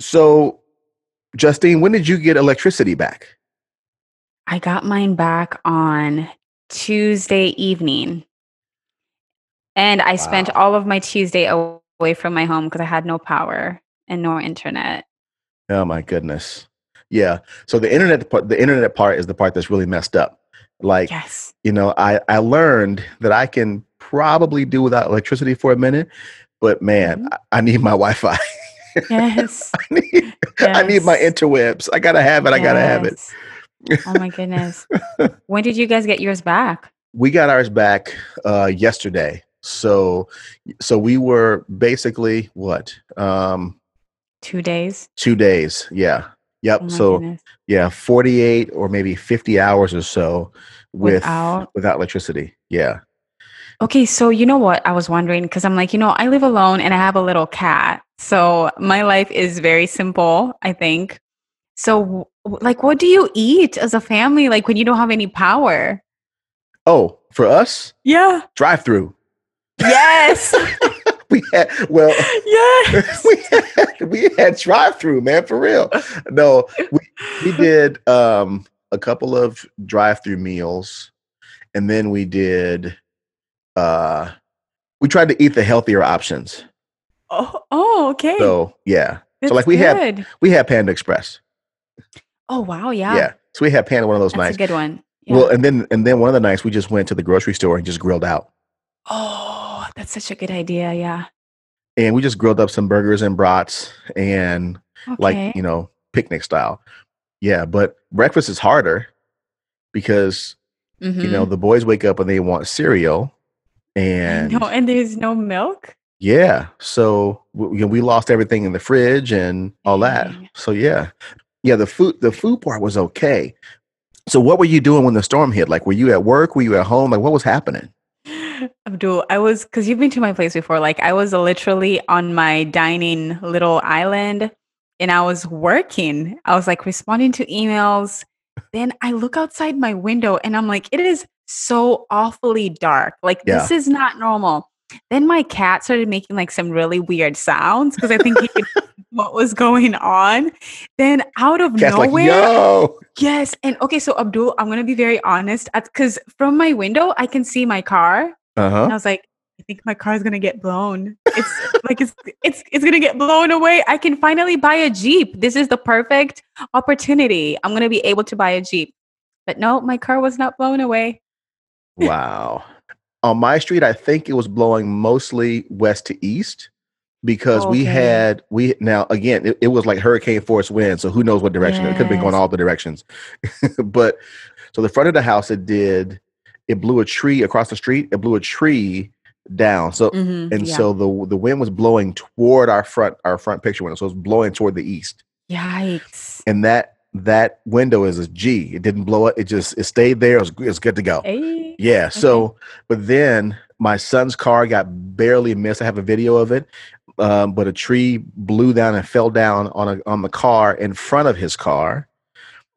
So, Justine, when did you get electricity back? I got mine back on Tuesday evening. And I spent all of my Tuesday away from my home because I had no power and no internet. Oh my goodness. Yeah. So the internet part, the internet part is the part that's really messed up. Like, Yes. you know, I I learned that I can probably do without electricity for a minute, but man, Mhm. I, I need my Wi-Fi. Yes. I need I need my interwebs. I gotta have it. I gotta have it. Oh my goodness. When did you guys get yours back? we got ours back uh yesterday. So so we were basically what? Um Two days. two days. Yeah. Yep. Oh so goodness. yeah, 48 or maybe 50 hours or so with Without without electricity. Yeah. Okay, so you know what? I was wondering because I'm like, you know, I live alone and I have a little cat. So my life is very simple, I think. So, like, what do you eat as a family, like when you don't have any power? Oh, for us, Yeah. drive through. Yes. We had well yes. we had, we had drive through, man, for real. No, we, we did um a couple of drive through meals and then we did uh we tried to eat the healthier options. Oh, oh, okay. So, yeah. That's like, we had- We had Panda Express. Oh, wow. Yeah. Yeah. So we had Panda one of those That's nights. a good one. Yeah. Well, and then and then one of the nights we just went to the grocery store and just grilled out. oh, that's such a good idea. Yeah. And we just grilled up some burgers and brats and Okay. like, you know, picnic style. Yeah, but breakfast is harder because, you know, Mhm. the boys wake up and they want cereal and no, and there's no milk. yeah, so we, you know, we lost everything in the fridge and all that. So yeah. Yeah, the food the food part was okay. So what were you doing when the storm hit? Like were you at work? Were you at home? Like what was happening? Abdul, I was because you've been to my place before. Like I was literally on my dining little island and I was working. I was like responding to emails. Then I look outside my window and I'm like, it is so awfully dark. Like this is not normal. Then my cat started making like some really weird sounds because I think he could what was going on. Then out of Cat's like, nowhere, yo. Yes. And okay, so Abdul, I'm gonna be very honest. Because from my window, I can see my car. And I Uh-huh. was like, I think my car is gonna get blown. It's like it's it's it's gonna get blown away. I can finally buy a Jeep. This is the perfect opportunity. I'm gonna be able to buy a Jeep. But no, my car was not blown away. Wow. On my street, I think it was blowing mostly west to east because we had we now again it, it was like hurricane force wind, so who knows what direction it could have been going all the directions. but so the front of the house it did it blew a tree across the street, it blew a tree down. So Mhm, and yeah. so the the wind was blowing toward our front our front picture window. So it was blowing toward the east. Yikes. And that that window is a G. It didn't blow up. It just it stayed there. It was, it was good to go. Hey. Yeah. So, but then my son's car got barely missed. I have a video of it. Um, but a tree blew down and fell down on a on the car in front of his car.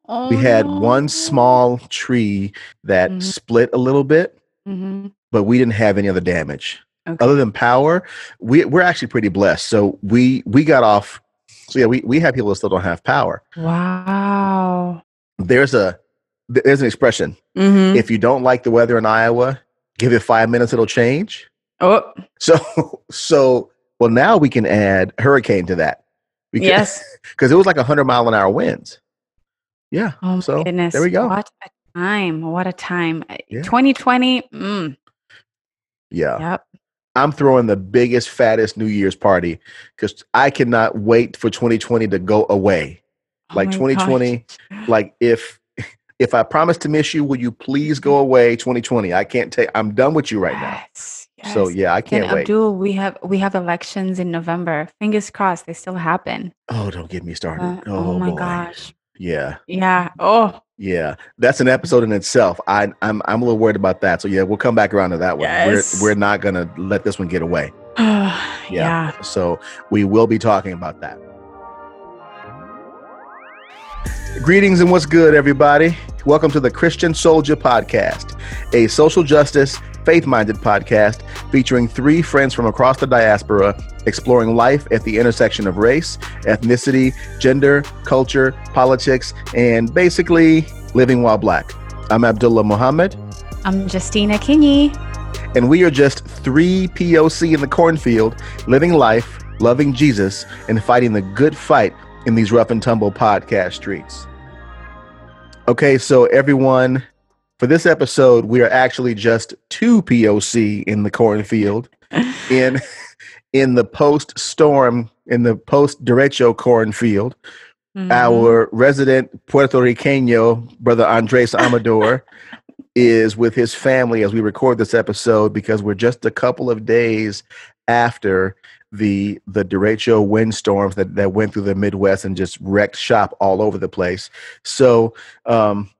we Oh, had no. one small tree that Mhm. split a little bit, Mhm. but we didn't have any other damage. Okay. Other than power, we we're actually pretty blessed. So we we got off. So yeah, we we have people that still don't have power. Wow. There's a there's an expression. Mhm. If you don't like the weather in Iowa, give it five minutes, it'll change. Oh, So, so well, now we can add hurricane to that. Because, yes. because it was like a hundred mile an hour winds. Yeah. Oh my so goodness. there we go. What a time. What a time. Yeah. 2020. Mm, Yeah. yep. I'm throwing the biggest, fattest New Year's party because I cannot wait for 2020 to go away. Oh Like my 2020, gosh. like if if I promise to miss you, will you please go away 2020? I can't take. I'm done with you right now. Yes, So yeah, I can't wait. Abdul, we have we have elections in November. Fingers crossed they still happen. Oh, don't get me started. Uh, oh, oh my boy. gosh. Yeah. Yeah. Oh, Yeah, that's an episode in itself. I, I'm I'm a little worried about that. So yeah, we'll come back around to that one. Yes. We're we're not gonna let this one get away. yeah. So we will be talking about that. Greetings and what's good, everybody. Welcome to the Christian Soldier Podcast, a social justice faith minded podcast featuring three friends from across the diaspora exploring life at the intersection of race, ethnicity, gender, culture, politics, and basically living while black. I'm Abdullah Muhammad. I'm Justina Kingy. And we are just three POC in the cornfield, living life, loving Jesus, and fighting the good fight in these rough and tumble podcast streets. Okay, so everyone, for this episode, we are actually just two POC in the cornfield in in the post storm in the post derecho cornfield. Mm-hmm. Our resident Puerto Ricano brother Andres Amador is with his family as we record this episode because we're just a couple of days after the the derecho windstorms that, that went through the Midwest and just wrecked shop all over the place. So um,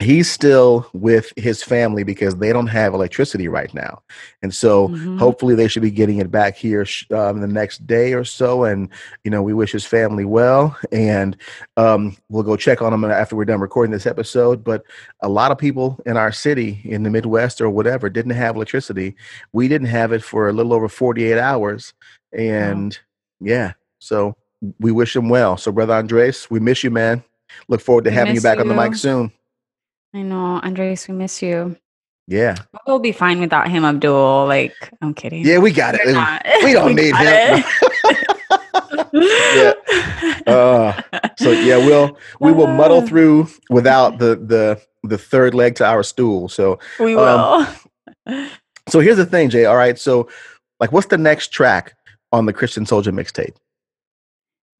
he's still with his family because they don't have electricity right now. And so mm-hmm. hopefully they should be getting it back here um, the next day or so. And you know we wish his family well. And um, we'll go check on him after we're done recording this episode. But a lot of people in our city in the midwest or whatever didn't have electricity. We didn't have it for a little over 48 hours. And wow. yeah so we wish him well. So brother andres we miss you man. Look forward to we having you back you. on the mic soon I know, Andres, we miss you. Yeah. We'll be fine without him, Abdul. Like, I'm kidding. Yeah, we got it. We don't we need him. yeah. Uh, so yeah, we'll we will muddle through without the the the third leg to our stool. So we will. Um, so here's the thing, Jay. All right. So like what's the next track on the Christian Soldier mixtape?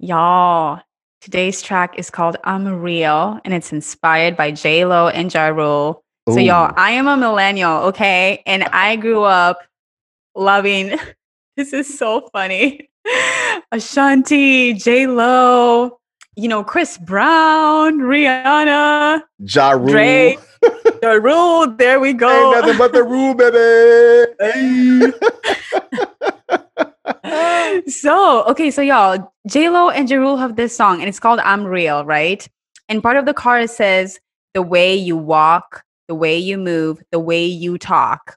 Y'all, Today's track is called I'm Real and it's inspired by J Lo and Ja Rule. So y'all, I am a millennial, okay? And I grew up loving this is so funny. Ashanti, J Lo, you know, Chris Brown, Rihanna, Ja Rule. Drake, Ja Rule, there we go. Ain't nothing but the rule, baby. so okay, so y'all, J Lo and Ja Rule have this song, and it's called "I'm Real," right? And part of the chorus says, "The way you walk, the way you move, the way you talk,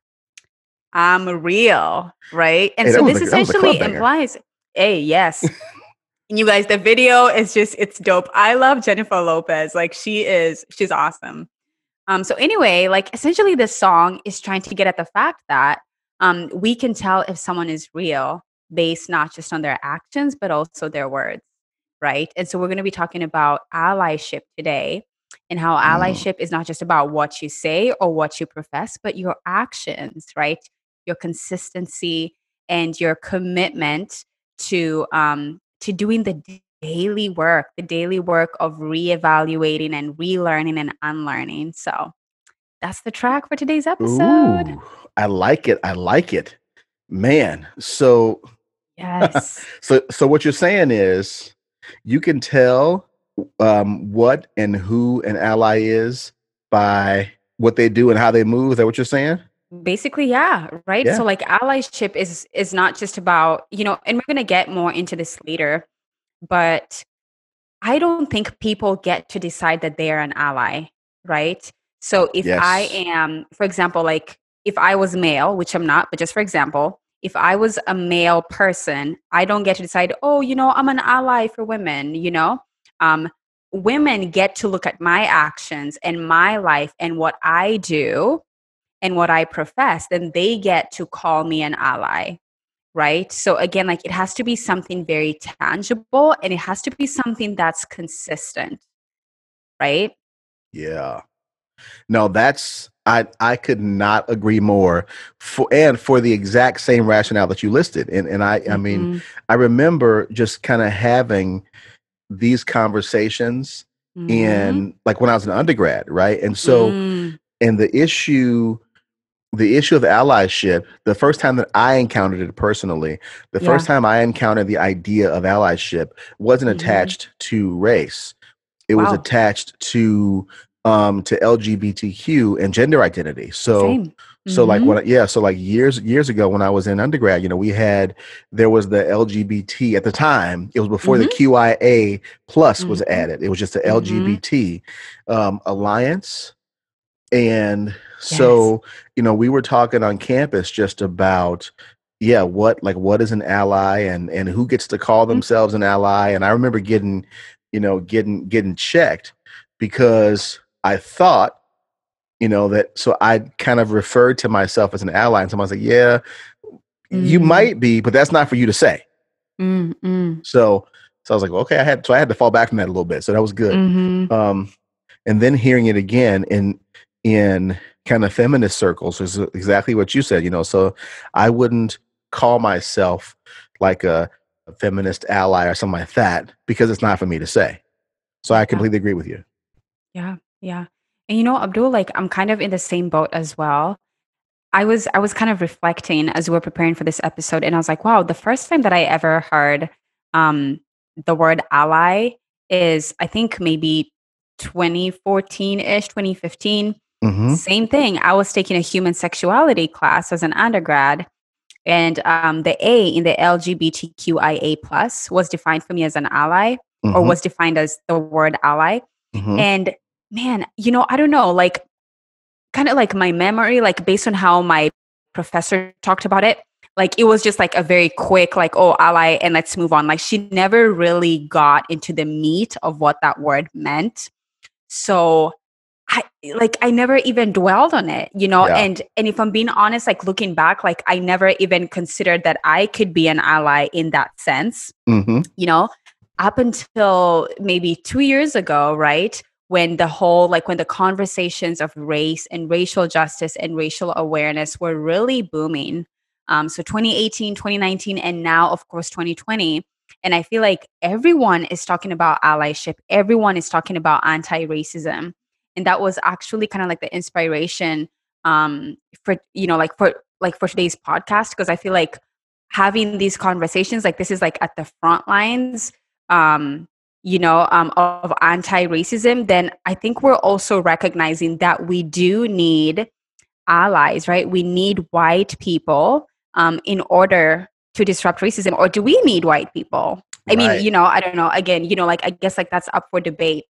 I'm real," right? And hey, so this a, essentially implies, "Hey, yes." and you guys, the video is just it's dope. I love Jennifer Lopez. Like she is, she's awesome. Um, so anyway, like essentially this song is trying to get at the fact that um, we can tell if someone is real based not just on their actions, but also their words, right? And so we're going to be talking about allyship today and how mm. allyship is not just about what you say or what you profess, but your actions, right? Your consistency and your commitment to um, to doing the daily work, the daily work of reevaluating and relearning and unlearning. So that's the track for today's episode. Ooh, I like it. I like it. Man, so Yes. so so what you're saying is you can tell um, what and who an ally is by what they do and how they move. Is that what you're saying? Basically, yeah, right. Yeah. So like allyship is is not just about, you know, and we're gonna get more into this later, but I don't think people get to decide that they are an ally, right? So if yes. I am, for example, like if I was male, which I'm not, but just for example, if I was a male person, I don't get to decide, oh, you know, I'm an ally for women, you know? Um, women get to look at my actions and my life and what I do and what I profess, then they get to call me an ally, right? So again, like it has to be something very tangible and it has to be something that's consistent, right? Yeah. No, that's I I could not agree more for and for the exact same rationale that you listed. And and I I mean mm-hmm. I remember just kind of having these conversations mm-hmm. in like when I was an undergrad, right? And so mm. and the issue the issue of allyship, the first time that I encountered it personally, the yeah. first time I encountered the idea of allyship wasn't mm-hmm. attached to race. It wow. was attached to um to LGBTQ and gender identity. So Same. so mm-hmm. like when yeah, so like years years ago when I was in undergrad, you know, we had there was the LGBT at the time. It was before mm-hmm. the QIA plus mm-hmm. was added. It was just the mm-hmm. LGBT um alliance and so you know we were talking on campus just about yeah what like what is an ally and and who gets to call Mm-hmm. themselves an ally and i remember getting you know getting getting checked because i thought you know that so i kind of referred to myself as an ally and someone's like yeah you Mm. might be but that's not for you to say Mm, mm, so so i was like well, okay i had so i had to fall back from that a little bit so that was good mhm. um, and then hearing it again in in kind of feminist circles is exactly what you said. You know, so I wouldn't call myself like a, a feminist ally or something like that because it's not for me to say. So I Yeah. completely agree with you. Yeah, yeah. And you know, Abdul, like I'm kind of in the same boat as well. I was I was kind of reflecting as we were preparing for this episode, and I was like, wow, the first time that I ever heard um the word ally is I think maybe 2014-ish, 2015. hmm Same thing. I was taking a human sexuality class as an undergrad, and um, the A in the LGBTQIA plus was defined for me as an ally, or Mhm. was defined as the word ally. Mhm. And man, you know, I don't know, like kind of like my memory, like based on how my professor talked about it, like it was just like a very quick, like, oh, ally, and let's move on. Like she never really got into the meat of what that word meant. So I like I never even dwelled on it, you know, Yeah. and and if I'm being honest, like looking back, like I never even considered that I could be an ally in that sense Mhm. you know, up until maybe two years ago, right? When the whole, like, when the conversations of race and racial justice and racial awareness were really booming. Um, so 2018, 2019, and now, of course, 2020. And I feel like everyone is talking about allyship, everyone is talking about anti racism. And that was actually kind of like the inspiration um, for, you know, like for, like for today's podcast, because I feel like having these conversations like this is like at the front lines um you know um of anti-racism then i think we're also recognizing that we do need allies right? We need white people um in order to disrupt racism or do we need white people? I mean you know i don't know again you know like i guess like that's up for debate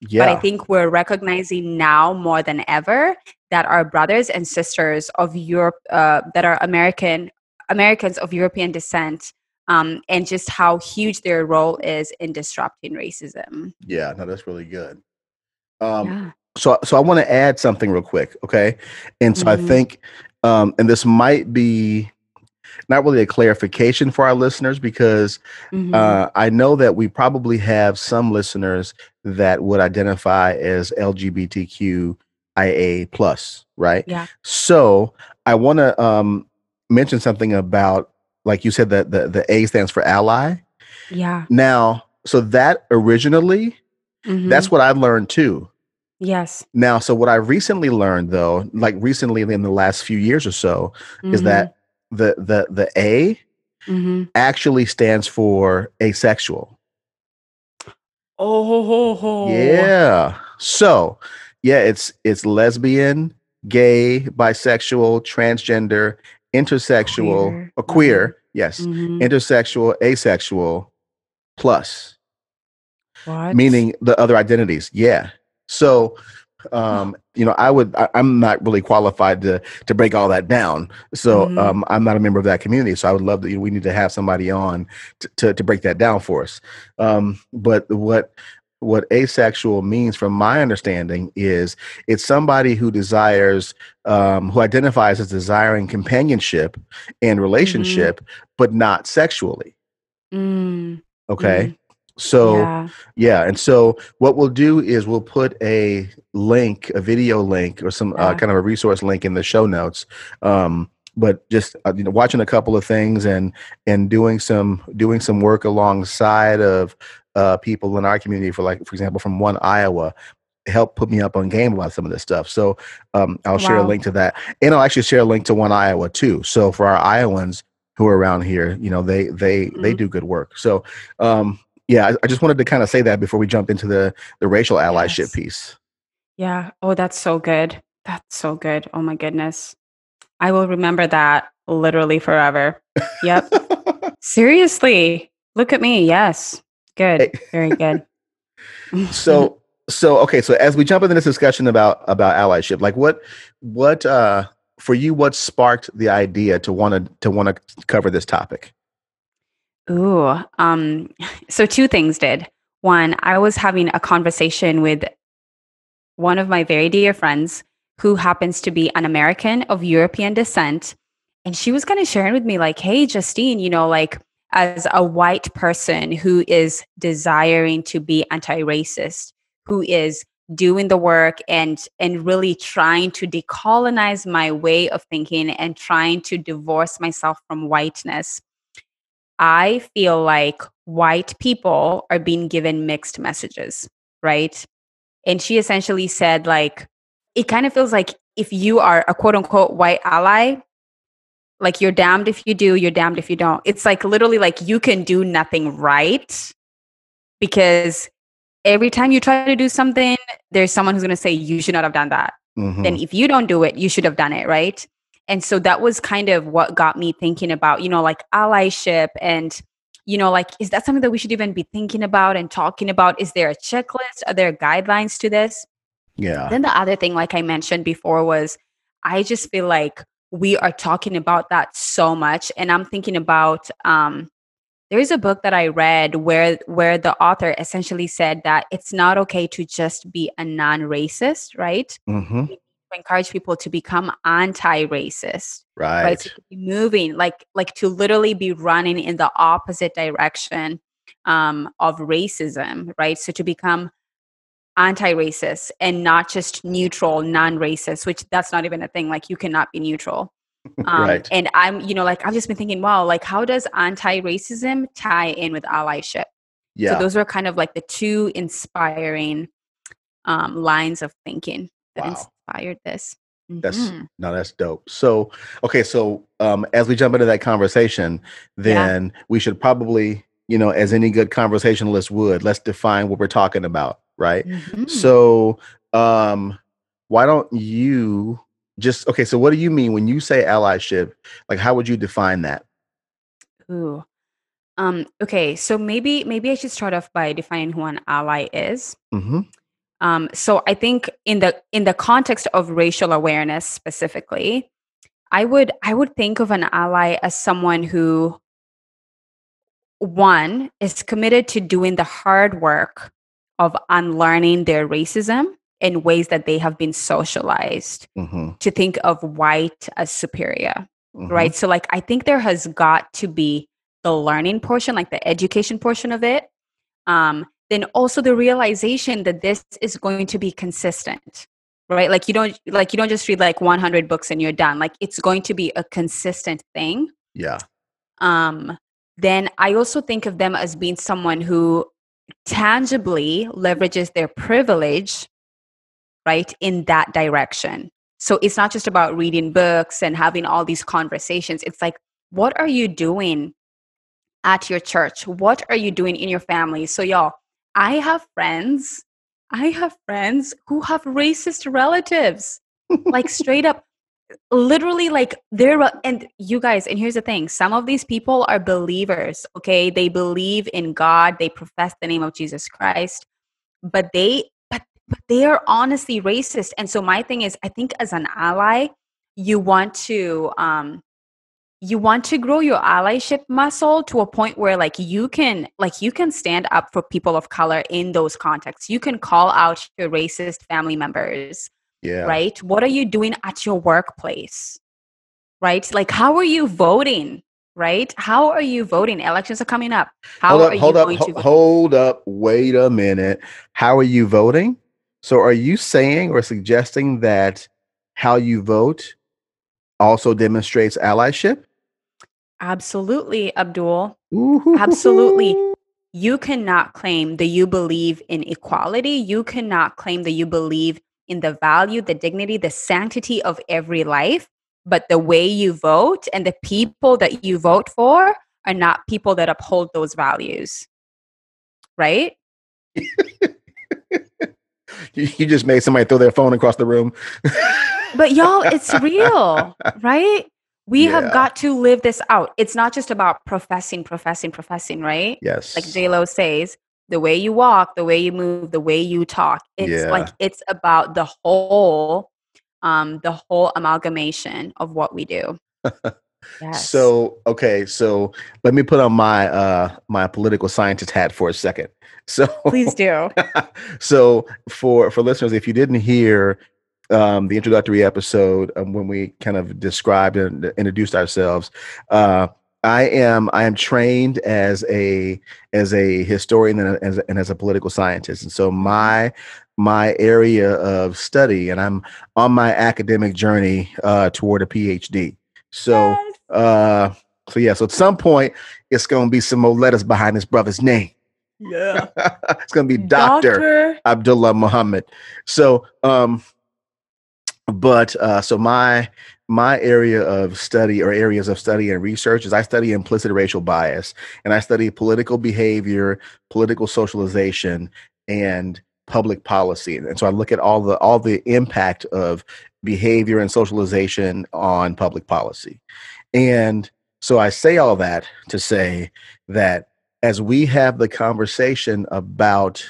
Yeah. but I think we're recognizing now more than ever that our brothers and sisters of Europe, uh, that are American Americans of European descent, um, and just how huge their role is in disrupting racism. yeah. No, that's really good. Um, yeah. so so I want to add something real quick, okay? And so I Mhm. think um and this might be not really a clarification for our listeners because Mhm. uh I know that we probably have some listeners that would identify as LGBTQIA plus, right? yeah. So I want to um mention something about like you said that the the A stands for ally. Yeah. Now, so that originally that's Mhm. what I learned too. yes. Now, so what I recently learned though, like recently in the last few years or so, is Mhm. that the the the A Mhm. actually stands for asexual. Oh, ho, ho, ho. Yeah. So, yeah, it's it's lesbian, gay, bisexual, transgender, intersexual, Queer. or queer, yes, Mhm. intersexual, asexual, plus, What? meaning the other identities. Yeah. So, um, you know, I would I, I'm not really qualified to to break all that down. So, Mhm. um, I'm not a member of that community. So, I would love that we need to have somebody on to to, to break that down for us. Um, but what what asexual means from my understanding is it's somebody who desires um, who identifies as desiring companionship and relationship but not sexually Mm, okay Mhm. so yeah. yeah, and so what we'll do is we'll put a link, a video link, or some uh, kind of a resource link in the show notes. Um, but just uh, you know, watching a couple of things and and doing some doing some work alongside of uh, people in our community for like, for example, from one Iowa, help put me up on game about some of this stuff. So um, I'll share a link to that, and I'll actually share a link to one Iowa too. So for our Iowans who are around here, you know, they they they Mhm. do good work. So um, yeah, I, I just wanted to kind of say that before we jump into the the racial allyship Yes. piece. Yeah. Oh, that's so good. That's so good. Oh my goodness. I will remember that literally forever. Yep. Seriously. Look at me. Yes. Good. Very good. so so okay, so as we jump into this discussion about about allyship, like what what uh for you what sparked the idea to want to to want to cover this topic? Ooh, um, so two things did. One, I was having a conversation with one of my very dear friends who happens to be an American of European descent. And she was kind of sharing with me, like, hey, Justine, you know, like, as a white person who is desiring to be anti racist, who is doing the work and and really trying to decolonize my way of thinking and trying to divorce myself from whiteness i feel like white people are being given mixed messages right? And she essentially said like it kind of feels like if you are a quote unquote white ally like you're damned if you do you're damned if you don't it's like literally like you can do nothing right because every time you try to do something, there's someone who's going to say, you should not have done that. Mm-hmm. Then if you don't do it, you should have done it, right? And so that was kind of what got me thinking about, you know, like allyship and, you know, like, is that something that we should even be thinking about and talking about? Is there a checklist? Are there guidelines to this? Yeah. Then the other thing, like I mentioned before, was I just feel like we are talking about that so much. And I'm thinking about, um, there's a book that I read where where the author essentially said that it's not okay to just be a non-racist, right? Mm-hmm. encourage people to become anti-racist, right? right? To be moving like like to literally be running in the opposite direction um, of racism, right? So to become anti-racist and not just neutral, non-racist, which that's not even a thing. Like you cannot be neutral. Um, right. And I'm, you know, like I've just been thinking, wow, like how does anti-racism tie in with allyship? Yeah. So those were kind of like the two inspiring um, lines of thinking that wow. inspired this. That's mm-hmm. no, that's dope. So, okay, so um, as we jump into that conversation, then yeah. we should probably, you know, as any good conversationalist would, let's define what we're talking about, right? Mm-hmm. So, um, why don't you just okay so what do you mean when you say allyship like how would you define that ooh um okay so maybe maybe i should start off by defining who an ally is mm-hmm. um so i think in the in the context of racial awareness specifically i would i would think of an ally as someone who one is committed to doing the hard work of unlearning their racism in ways that they have been socialized mm-hmm. to think of white as superior mm-hmm. right? So like i think there has got to be the learning portion like the education portion of it um then also the realization that this is going to be consistent right? Like you don't like you don't just read like 100 books and you're done. Like it's going to be a consistent thing. Yeah. Um then i also think of them as being someone who tangibly leverages their privilege right in that direction. So it's not just about reading books and having all these conversations. It's like what are you doing at your church? What are you doing in your family? So y'all i have friends i have friends who have racist relatives. Like straight up literally like they're and you guys and here's the thing some of these people are believers okay? They believe in god they profess the name of jesus christ but they but they are honestly racist. And so my thing is, I think as an ally, you want to um you want to grow your allyship muscle to a point where like you can like you can stand up for people of color in those contexts. You can call out your racist family members yeah. right? What are you doing at your workplace right? Like how are you voting right? How are you voting? Elections are coming up. How hold up, are hold you up, going ho- hold up wait a minute. How are you voting? So are you saying or suggesting that how you vote also demonstrates allyship? Absolutely, Abdul. Absolutely. You cannot claim that you believe in equality. You cannot claim that you believe in the value, the dignity, the sanctity of every life. But the way you vote and the people that you vote for are not people that uphold those values. Right? you just made somebody throw their phone across the room. but y'all, it's real, right? We yeah. have got to live this out. It's not just about professing, professing, professing, right? Yes. Like J Lo says, the way you walk, the way you move, the way you talk. It's Yeah. like it's about the whole um the whole amalgamation of what we do. Yes. So okay, so let me put on my uh my political scientist hat for a second. So please do. so for for listeners, if you didn't hear um, the introductory episode um, when we kind of described and introduced ourselves, uh, I am I am trained as a as a historian and as, and as a political scientist, and so my my area of study, and I'm on my academic journey uh, toward a PhD. So. Yes. Uh, so yeah, so at some point it's gonna be some more letters behind his brother's name. Yeah. it's gonna be Doctor Abdullah Muhammad. So um, but uh, so my my area of study or areas of study and research is I study implicit racial bias and I study political behavior, political socialization, and public policy. And so I look at all the all the impact of behavior and socialization on public policy. And so I say all that to say that as we have the conversation about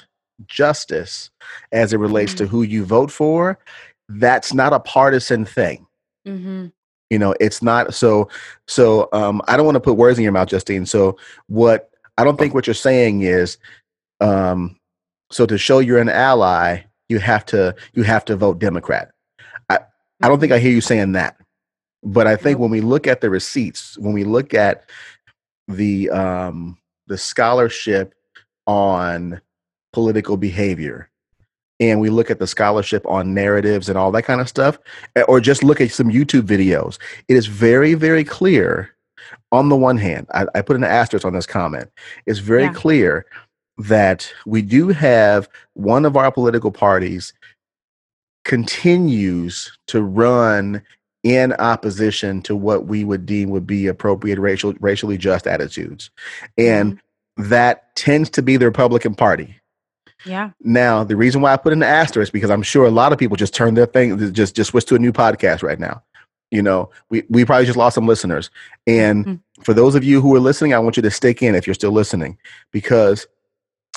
justice as it relates Mm-hmm. to who you vote for, that's not a partisan thing. Hmm You know, it's not so so um I don't want to put words in your mouth, Justine. So what I don't think what you're saying is um so to show you're an ally, you have to you have to vote Democrat. I I don't think I hear you saying that. But I think when we look at the receipts, when we look at the um the scholarship on political behavior and we look at the scholarship on narratives and all that kind of stuff or just look at some youtube videos it is very very clear on the one hand i, I put an asterisk on this comment it's very Yeah. clear that we do have one of our political parties continues to run in opposition to what we would deem would be appropriate racial racially just attitudes and mm-hmm. that tends to be the republican party Yeah. now, the reason why I put an asterisk because I'm sure a lot of people just turned their thing, just just switch to a new podcast right now. You know, we we probably just lost some listeners. And Mm. for those of you who are listening, I want you to stick in if you're still listening, because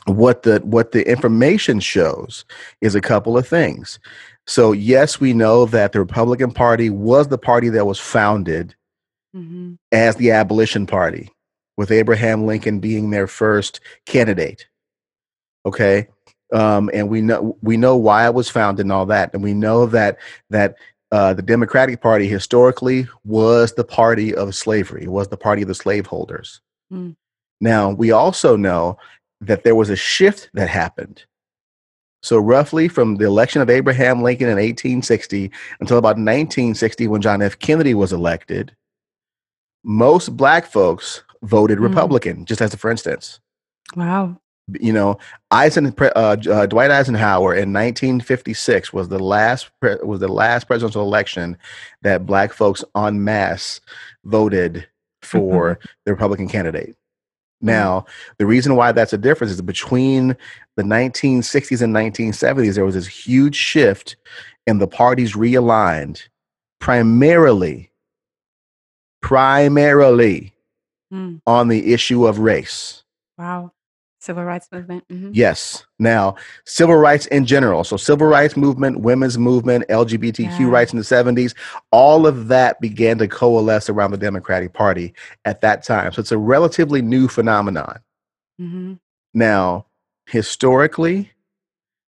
what the what the information shows is a couple of things. So yes, we know that the Republican Party was the party that was founded hmm as the abolition party, with Abraham Lincoln being their first candidate. Okay, um, and we know we know why it was founded and all that, and we know that that uh, the Democratic Party historically was the party of slavery, it was the party of the slaveholders. Mm. Now we also know that there was a shift that happened. So roughly from the election of Abraham Lincoln in 1860 until about 1960, when John F. Kennedy was elected, most black folks voted Mm. Republican. Just as a for instance, Wow. You know, Eisen, uh, uh, Dwight Eisenhower in 1956 was the last pre- was the last presidential election that black folks en masse voted for the Republican candidate. Now, the reason why that's a difference is between the 1960s and 1970s, there was this huge shift, and the parties realigned primarily, primarily Mm. on the issue of race. Wow. Civil rights movement. hmm Yes. Now, civil rights in general. So, civil rights movement, women's movement, LGBTQ Yeah. rights in the 70s, all of that began to coalesce around the Democratic Party at that time. So, it's a relatively new phenomenon. hmm Now, historically,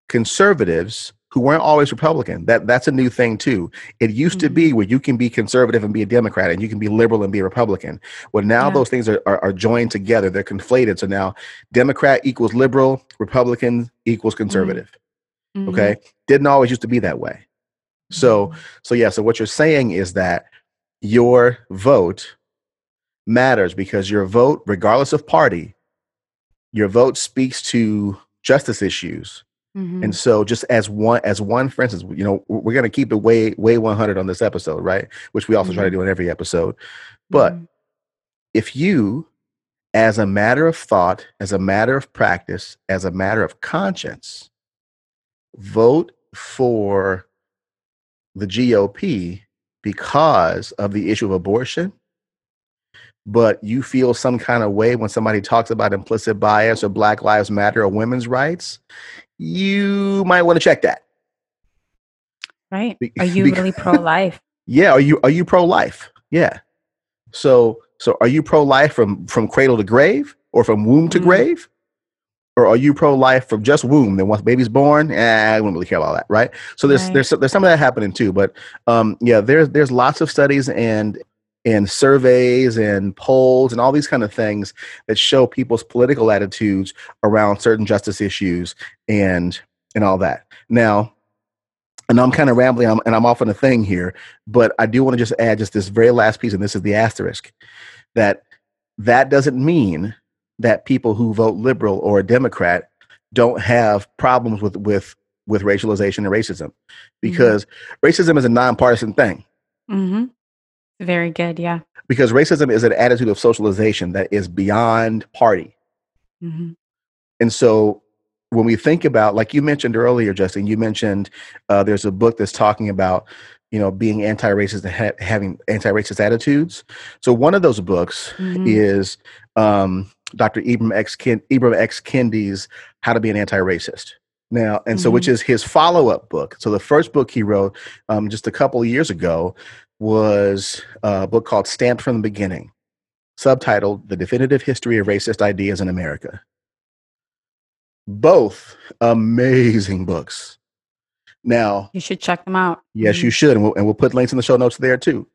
conservatives who weren't always Republican, that, that's a new thing too. It used to Mm-hmm. be where you can be conservative and be a Democrat, and you can be liberal and be a Republican. Well, now Yeah. those things are, are, are joined together, they're conflated. So now Democrat equals liberal, Republican equals conservative. Mhm. Okay. Didn't always used to be that way. So, so yeah, so what you're saying is that your vote matters because your vote, regardless of party, your vote speaks to justice issues. Mhm. And so just as one as one for instance, you know, we're gonna keep it way, way 100 on this episode, right? Which we also try to Mhm. do in every episode. But Mhm. if you, as a matter of thought, as a matter of practice, as a matter of conscience, vote for the GOP because of the issue of abortion, but you feel some kind of way when somebody talks about implicit bias or Black Lives Matter or women's rights, you might want to check that. Right. Are you really pro life? Yeah. Are you are you pro life? Yeah. So so are you pro life from from cradle to grave or from womb to mm-hmm. grave? Or are you pro life from just womb? Then once baby's born, eh, I wouldn't really care about that, right? So there's right. there's there's some of that happening too. But um, yeah, there's there's lots of studies and and surveys and polls and all these kind of things that show people's political attitudes around certain justice issues and and all that. Now, and I'm kind of rambling I'm, and I'm off on a thing here, but I do want to just add just this very last piece, and this is the asterisk that that doesn't mean that people who vote liberal or a Democrat don't have problems with with with racialization and racism, mm-hmm. because mm-hmm. racism is a nonpartisan thing. Mm-hmm. Very good, yeah. Because racism is an attitude of socialization that is beyond party. Mm-hmm. And so when we think about, like you mentioned earlier, Justin, you mentioned uh, there's a book that's talking about, you know, being anti-racist and ha- having anti-racist attitudes. So one of those books mm-hmm. is um, Dr. Ibram X. Ken- Ibram X. Kendi's "How to Be an Anti-Racist." Now, and so mm-hmm. which is his follow-up book. So the first book he wrote um, just a couple of years ago was a book called Stamped from the Beginning, subtitled The Definitive History of Racist Ideas in America. Both amazing books. Now, you should check them out. Yes, you should. And we'll, and we'll put links in the show notes there too.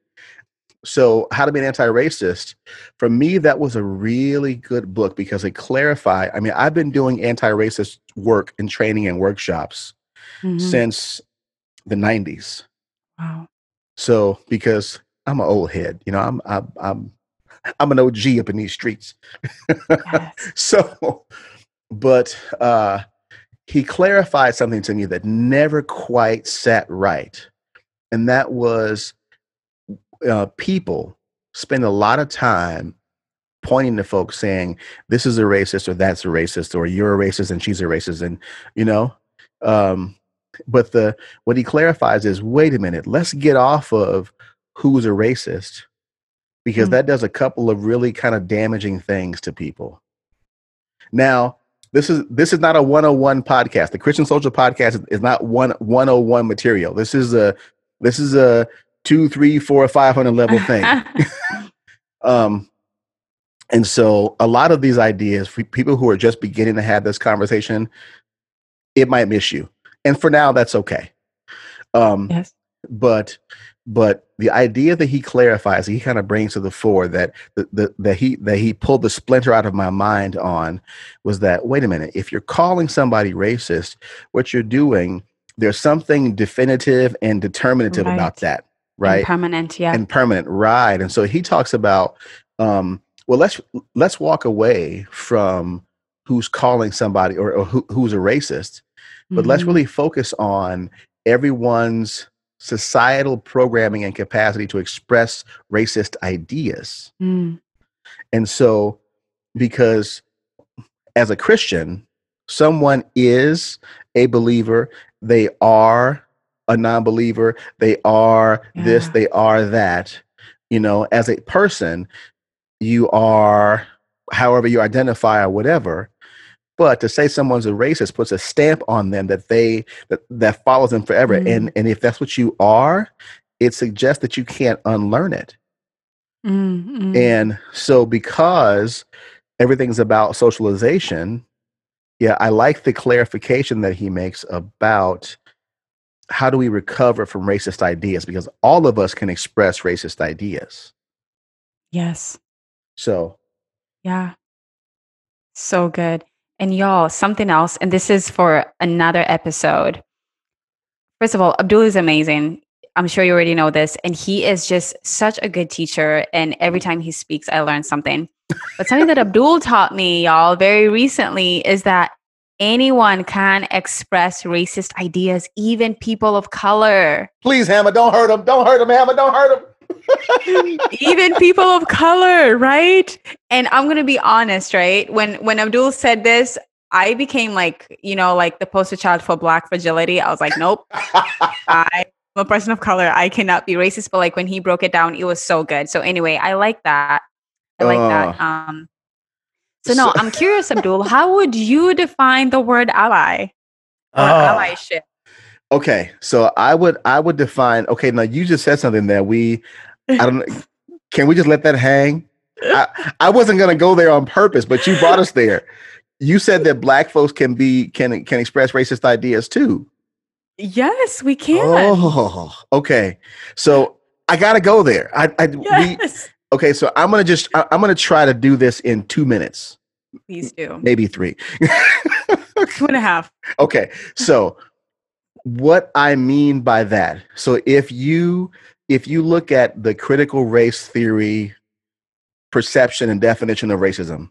So, How to Be an Anti Racist, for me, that was a really good book because it clarified. I mean, I've been doing anti racist work and training and workshops mm-hmm. since the 90s. Wow. So because I'm an old head, you know, I'm I'm I'm I'm an OG up in these streets. Yes. so, but uh, he clarified something to me that never quite sat right, and that was uh, people spend a lot of time pointing to folks saying this is a racist or that's a racist or you're a racist and she's a racist and you know um, but the what he clarifies is wait a minute, let's get off of who's a racist because mm-hmm. that does a couple of really kind of damaging things to people. Now, this is this is not a 101 podcast. The Christian Social Podcast is not one 101 material. This is a this is a two, three, four, five hundred level thing. um, and so a lot of these ideas for people who are just beginning to have this conversation, it might miss you and for now that's okay. Um yes. but but the idea that he clarifies he kind of brings to the fore that the, the, that he that he pulled the splinter out of my mind on was that wait a minute if you're calling somebody racist what you're doing there's something definitive and determinative right. about that right? and permanent yeah. And permanent right. And so he talks about um well let's let's walk away from who's calling somebody or, or who, who's a racist but mm-hmm. let's really focus on everyone's societal programming and capacity to express racist ideas. Mm. And so, because as a Christian, someone is a believer, they are a non believer, they are yeah. this, they are that. You know, as a person, you are however you identify or whatever but to say someone's a racist puts a stamp on them that they that, that follows them forever. Mm. And and if that's what you are, it suggests that you can't unlearn it. Mm, And so because everything's about socialization, yeah, I like the clarification that he makes about how do we recover from racist ideas because all of us can express racist ideas. Yes. So, yeah. So good. And y'all, something else, and this is for another episode. First of all, Abdul is amazing. I'm sure you already know this. And he is just such a good teacher. And every time he speaks, I learn something. But something that Abdul taught me, y'all, very recently is that anyone can express racist ideas, even people of color. Please, Hammer, don't hurt him. Don't hurt him, Hammer. Don't hurt him. Even people of color, right? And I'm gonna be honest, right? When when Abdul said this, I became like, you know, like the poster child for black fragility. I was like, nope. I'm a person of color. I cannot be racist. But like when he broke it down, it was so good. So anyway, I like that. I like that. Uh, Um, so no, so- I'm curious, Abdul. How would you define the word ally or Ah. allyship? Okay, so I would I would define. Okay, now you just said something that we I don't. Can we just let that hang? I, I wasn't gonna go there on purpose, but you brought us there. You said that black folks can be can can express racist ideas too. Yes, we can. Oh, okay. So I gotta go there. I, I we, yes. okay. So I'm gonna just I, I'm gonna try to do this in two minutes, Please do. maybe three. Two and a half. okay so what i mean by that so if you if you look at the critical race theory perception and definition of racism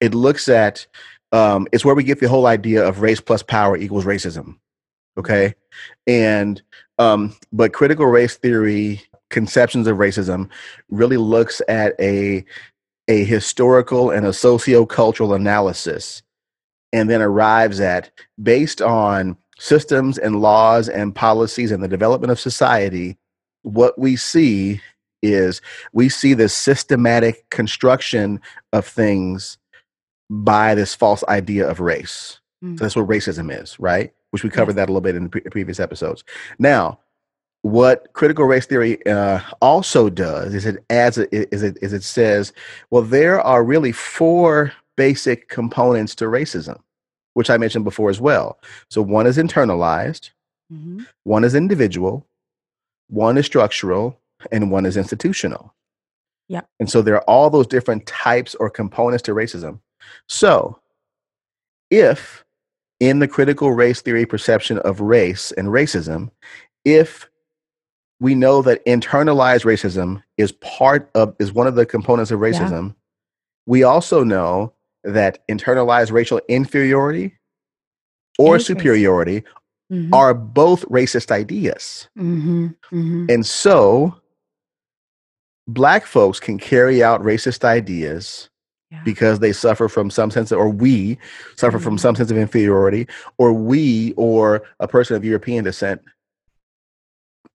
it looks at um, it's where we get the whole idea of race plus power equals racism okay? And um, but critical race theory conceptions of racism really looks at a a historical and a socio-cultural analysis and then arrives at based on systems and laws and policies and the development of society what we see is we see this systematic construction of things by this false idea of race. Mm. so that's what racism is right? Which we covered that a little bit in the pre- previous episodes. Now what critical race theory uh, also does is it adds a, is it is it says well there are really four basic components to racism which i mentioned before as well. So one is internalized. Mhm. one is individual one is structural and one is institutional. Yep. and so there are all those different types or components to racism. So if in the critical race theory perception of race and racism if we know that internalized racism is part of is one of the components of racism we also know that internalized racial inferiority or superiority Mhm. are both racist ideas Mhm. Mhm. and so black folks can carry out racist ideas Yeah. because they suffer from some sense of, or we suffer from Mhm. some sense of inferiority or we or a person of european descent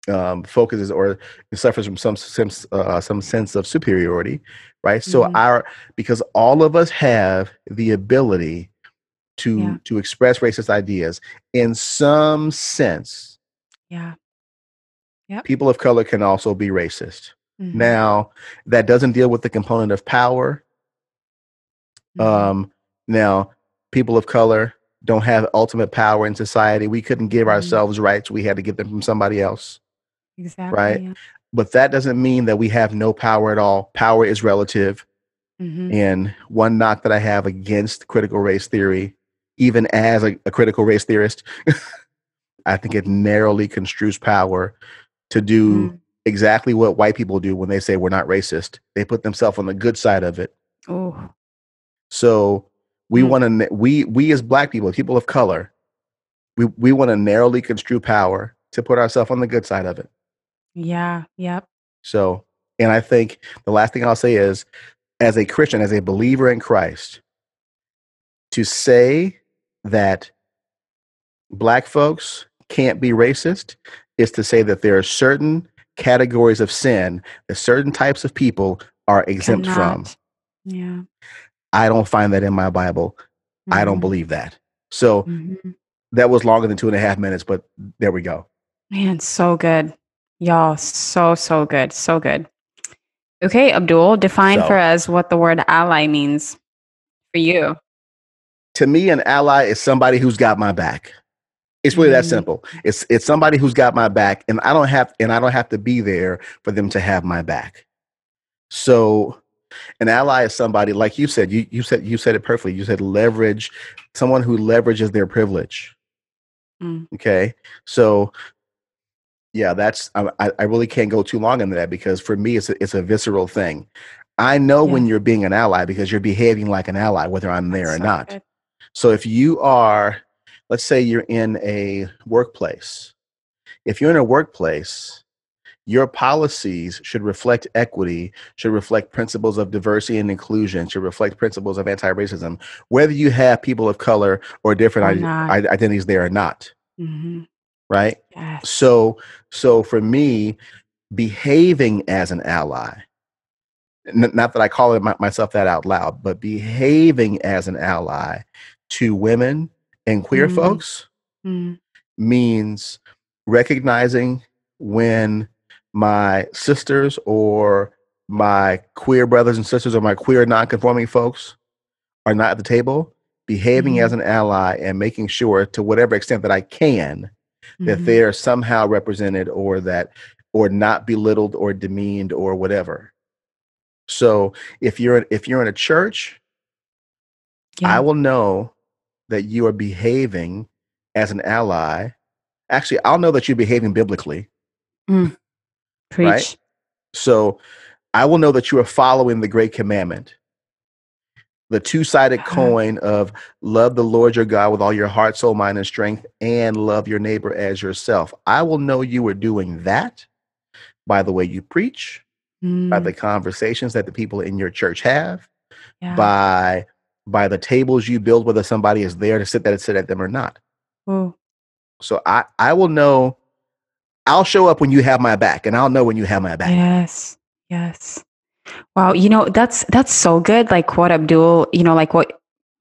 um, focuses or suffers from some sense uh, some sense of superiority right so Mhm. our because all of us have the ability to Yeah. to express racist ideas in some sense Yeah. people of color can also be racist Mhm. now that doesn't deal with the component of power Mhm. um now people of color don't have ultimate power in society we couldn't give Mhm. ourselves rights we had to get them from somebody else exactly. right? Yeah. but that doesn't mean that we have no power at all power is relative Mhm. and one knock that i have against critical race theory even as a, a critical race theorist i think it narrowly construes power to do Mhm. exactly what white people do when they say we're not racist they put themselves on the good side of it Oh. So we Mm. want to we we as black people, people of color, we we want to narrowly construe power to put ourselves on the good side of it. Yeah. Yep. So, and I think the last thing I'll say is, as a Christian, as a believer in Christ, to say that black folks can't be racist is to say that there are certain categories of sin that certain types of people are exempt from. Yeah. I don't find that in my Bible. I don't Mhm. believe that. So Mhm. that was longer than two and a half minutes, but there we go. Man, so good. Y'all, so, so good. So good. Okay, Abdul, define So- for us what the word ally means for you. To me, an ally is somebody who's got my back. It's really that Mhm. simple. It's it's somebody who's got my back, and I don't have and I don't have to be there for them to have my back. So an ally is somebody like you said. You you said you said it perfectly. You said leverage, someone who leverages their privilege. Mm. Okay, so yeah, that's I, I really can't go too long into that because for me it's a, it's a visceral thing. I know when you're being an ally because you're behaving like an ally, whether I'm there or So not. good. So if you are, let's say you're in a workplace, if you're in a workplace, your policies should reflect equity, should reflect principles of diversity and inclusion, should reflect principles of anti-racism, whether you have people of color or different Or ide- identities there or not, Mhm. right? Yes. So, so for me, behaving as an ally, n- not that I call it my, myself that out loud, but behaving as an ally to women and queer Mm. folks Mm. means recognizing when my sisters or my queer brothers and sisters or my queer non-conforming folks are not at the table behaving Mhm. as an ally and making sure to whatever extent that i can that Mhm. they are somehow represented or that or not belittled or demeaned or whatever so if you're if you're in a church Yeah. I will know that you are behaving as an ally. Actually, I'll know that you're behaving biblically. Preach. So I will know that you are following the great commandment. The two sided Uh-huh. coin of love the Lord your God with all your heart, soul, mind, and strength, and love your neighbor as yourself. I will know you are doing that by the way you preach, by Mm, the conversations that the people in your church have, yeah. by by the tables you build, whether somebody is there to sit there to sit at them or not. So I I will know. I'll show up when you have my back, and I'll know when you have my back. Yes. Yes. Wow, you know, that's that's so good like what Abdul, you know, like what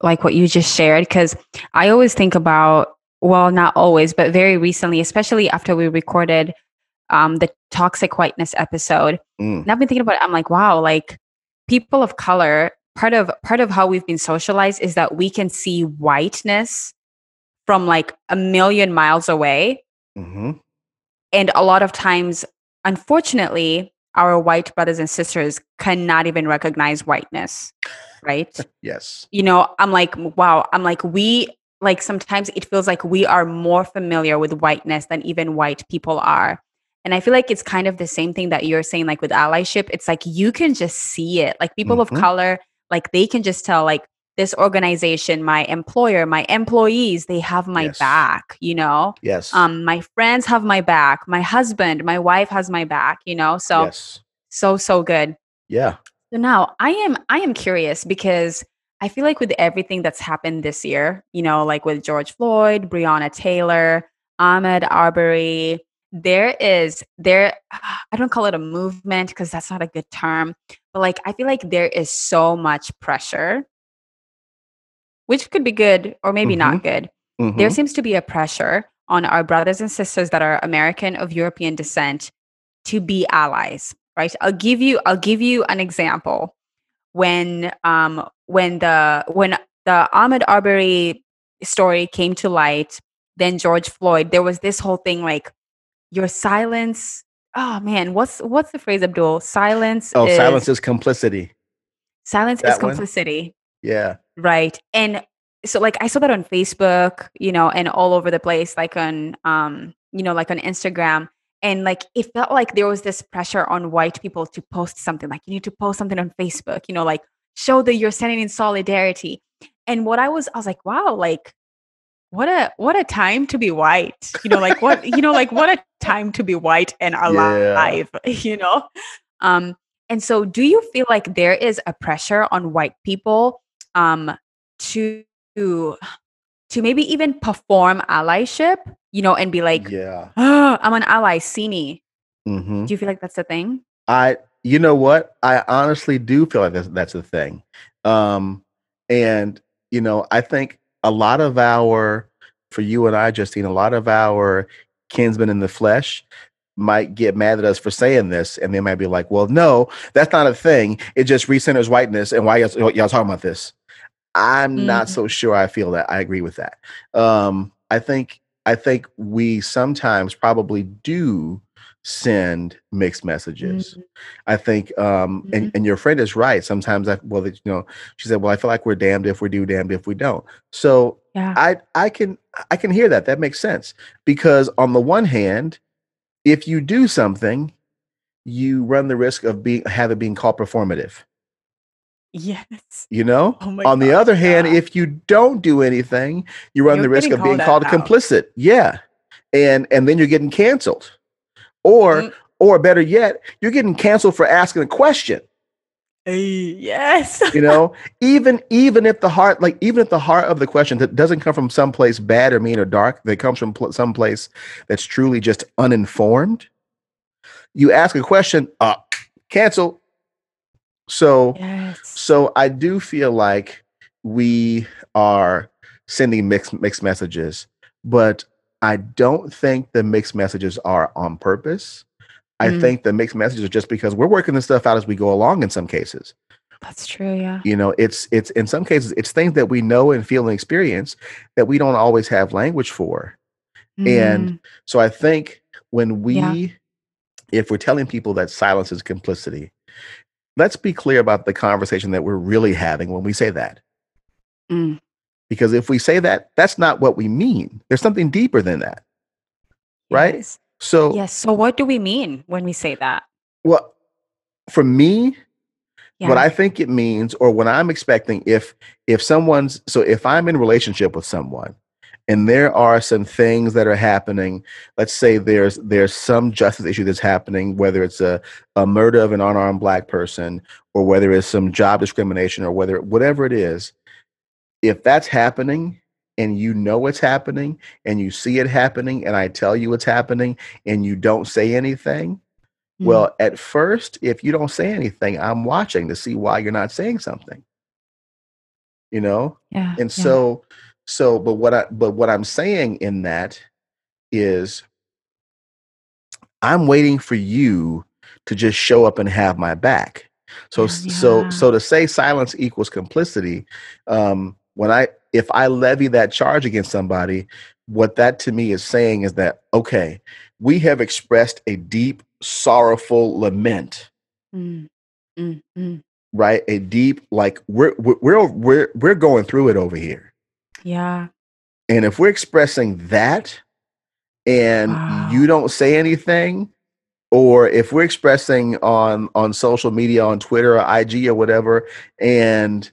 like what you just shared cuz I always think about well, not always, but very recently, especially after we recorded um the toxic whiteness episode. Mm, And I've been thinking about it, I'm like, wow, like people of color, part of part of how we've been socialized is that we can see whiteness from like a million miles away. Hmm and a lot of times unfortunately our white brothers and sisters cannot even recognize whiteness right? Yes. you know i'm like wow i'm like we like sometimes it feels like we are more familiar with whiteness than even white people are. And i feel like it's kind of the same thing that you're saying like with allyship it's like you can just see it. Like people of Mhm. color like they can just tell like this organization my employer my employees they have my Yes. back you know Yes. um my friends have my back my husband my wife has my back you know so yes. so so good Yeah. so now i am i am curious because i feel like with everything that's happened this year you know like with george floyd breonna taylor ahmaud arbery there is there i don't call it a movement because that's not a good term but like i feel like there is so much pressure which could be good or maybe not good Mhm. there seems to be a pressure on our brothers and sisters that are American of European descent to be allies, right? I'll give you I'll give you an example. When um when the when the Ahmaud Arbery story came to light, then George Floyd, there was this whole thing like your silence. Oh man, what's what's the phrase, Abdul? Silence oh, is silence is complicity. silence is that one? complicity. Yeah. Right. And so like I saw that on Facebook, you know, and all over the place, like on um, you know, like on Instagram. And like it felt like there was this pressure on white people to post something, like you need to post something on Facebook, you know, like show that you're standing in solidarity. And what I was, I was like, wow, like what a what a time to be white. You know, like what, you know, like what a time to be white and alive, you know? Um, and so do you feel like there is a pressure on white people um to to maybe even perform allyship, you know, and be like, yeah. oh, I'm an ally, see me. hmm Do you feel like that's the thing? I, you know what? I honestly do feel like that's, that's the thing. Um, and, you know, I think a lot of our, for you and I, Justine, a lot of our kinsmen in the flesh might get mad at us for saying this. And they might be like, well, no, that's not a thing. It just recenters whiteness. And why y'all, y'all talking about this? I'm not Mhm. so sure I feel that. I agree with that. Um, I think, I think we sometimes probably do send mixed messages. Mm, I think, um, and, and your friend is right. Sometimes I, well, you know, she said, well, I feel like we're damned if we do, damned if we don't. So yeah. I, I can, I can hear that. That makes sense because on the one hand, if you do something, you run the risk of being, have it being called performative, Yes. you know? Oh on the gosh, other hand, yeah. if you don't do anything, you run You're the risk of being called called complicit. Yeah. And, and then you're getting canceled or, Mm. or better yet, you're getting canceled for asking a question. yes. you know even even if the heart like even if the heart of the question that doesn't come from someplace bad or mean or dark that comes from pl- someplace that's truly just uninformed you ask a question uh cancel So Yes. so I do feel like we are sending mixed mixed messages, but I don't think the mixed messages are on purpose. I Mm, think the mixed messages are just because we're working this stuff out as we go along in some cases. that's true. Yeah. You know, it's it's in some cases it's things that we know and feel and experience that we don't always have language for. And Mm, so I think when yeah. we if we're telling people that silence is complicity, let's be clear about the conversation that we're really having when we say that. Mm, Because if we say that, that's not what we mean. There's something deeper than that, right? yes. So, Yes. So, what do we mean when we say that? well, for me, what I think it means, or what I'm expecting, if if someone's so if I'm in relationship with someone and there are some things that are happening, let's say there's there's some justice issue that's happening, whether it's a, a murder of an unarmed black person, or whether it's some job discrimination, or whether whatever it is, if that's happening and you know it's happening and you see it happening and I tell you it's happening and you don't say anything, Mm, well, at first, if you don't say anything, I'm watching to see why you're not saying something, you know? yeah. And Yeah. so so but what I but what I'm saying in that is I'm waiting for you to just show up and have my back. So Yeah. so so to say silence equals complicity, um, when I if I levy that charge against somebody, what that to me is saying is that okay, we have expressed a deep sorrowful lament, Mm, mm, mm. right? A deep like we're we're we're we're, we're going through it over here. Yeah. And if we're expressing that and you don't say anything, or if we're expressing on on social media, on Twitter or IG or whatever, and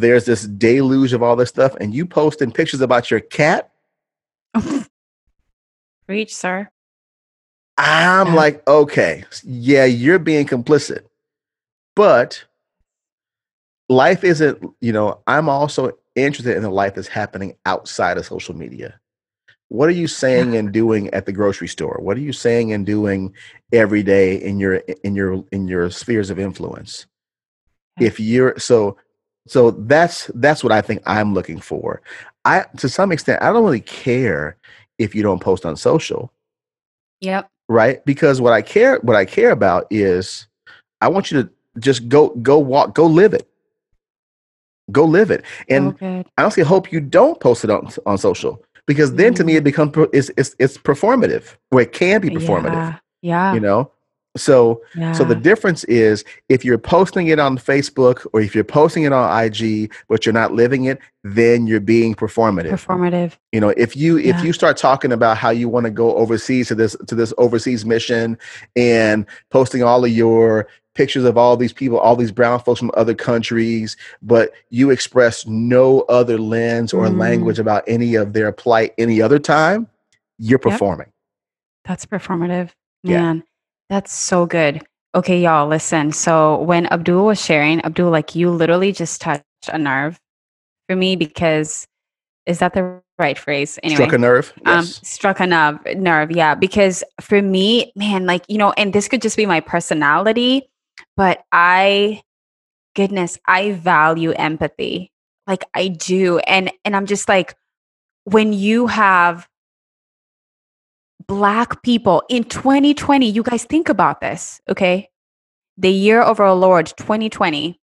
there's this deluge of all this stuff, and you posting pictures about your cat, Reach, sir. I'm Yeah. like, okay, yeah, you're being complicit. But life isn't, you know, I'm also interested in the life that's happening outside of social media. What are you saying Yeah. and doing at the grocery store? What are you saying and doing every day in your in your in your spheres of influence? Yeah. If you're so so that's that's what I think I'm looking for. I to some extent I don't really care if you don't post on social, Yep. right? Because what I care what I care about is I want you to just go go walk go live it. Go live it. And good. I honestly hope you don't post it on on social because then to me Mm, it becomes it's it's, it's performative where it can be performative yeah. Yeah. you know so so the difference is if you're posting it on facebook or if you're posting it on ig but you're not living it then you're being performative Performative. you know if you if Yeah. you start talking about how you want to go overseas to this to this overseas mission and posting all of your pictures of all these people all these brown folks from other countries but you express no other lens or Mm, language about any of their plight any other time you're yep. performing That's performative. yeah Man, that's so good. Okay, y'all, listen. So when Abdul was sharing, Abdul, like you literally just touched a nerve for me because is that the right phrase? struck a Anyway, nerve um, yes struck a nerve, nerve, yeah. Because for me, man, like, you know, and this could just be my personality, but I, goodness, I value empathy. Like I do. And and I'm just like, when you have black people in 2020 you guys think about this okay? The year of our lord 2020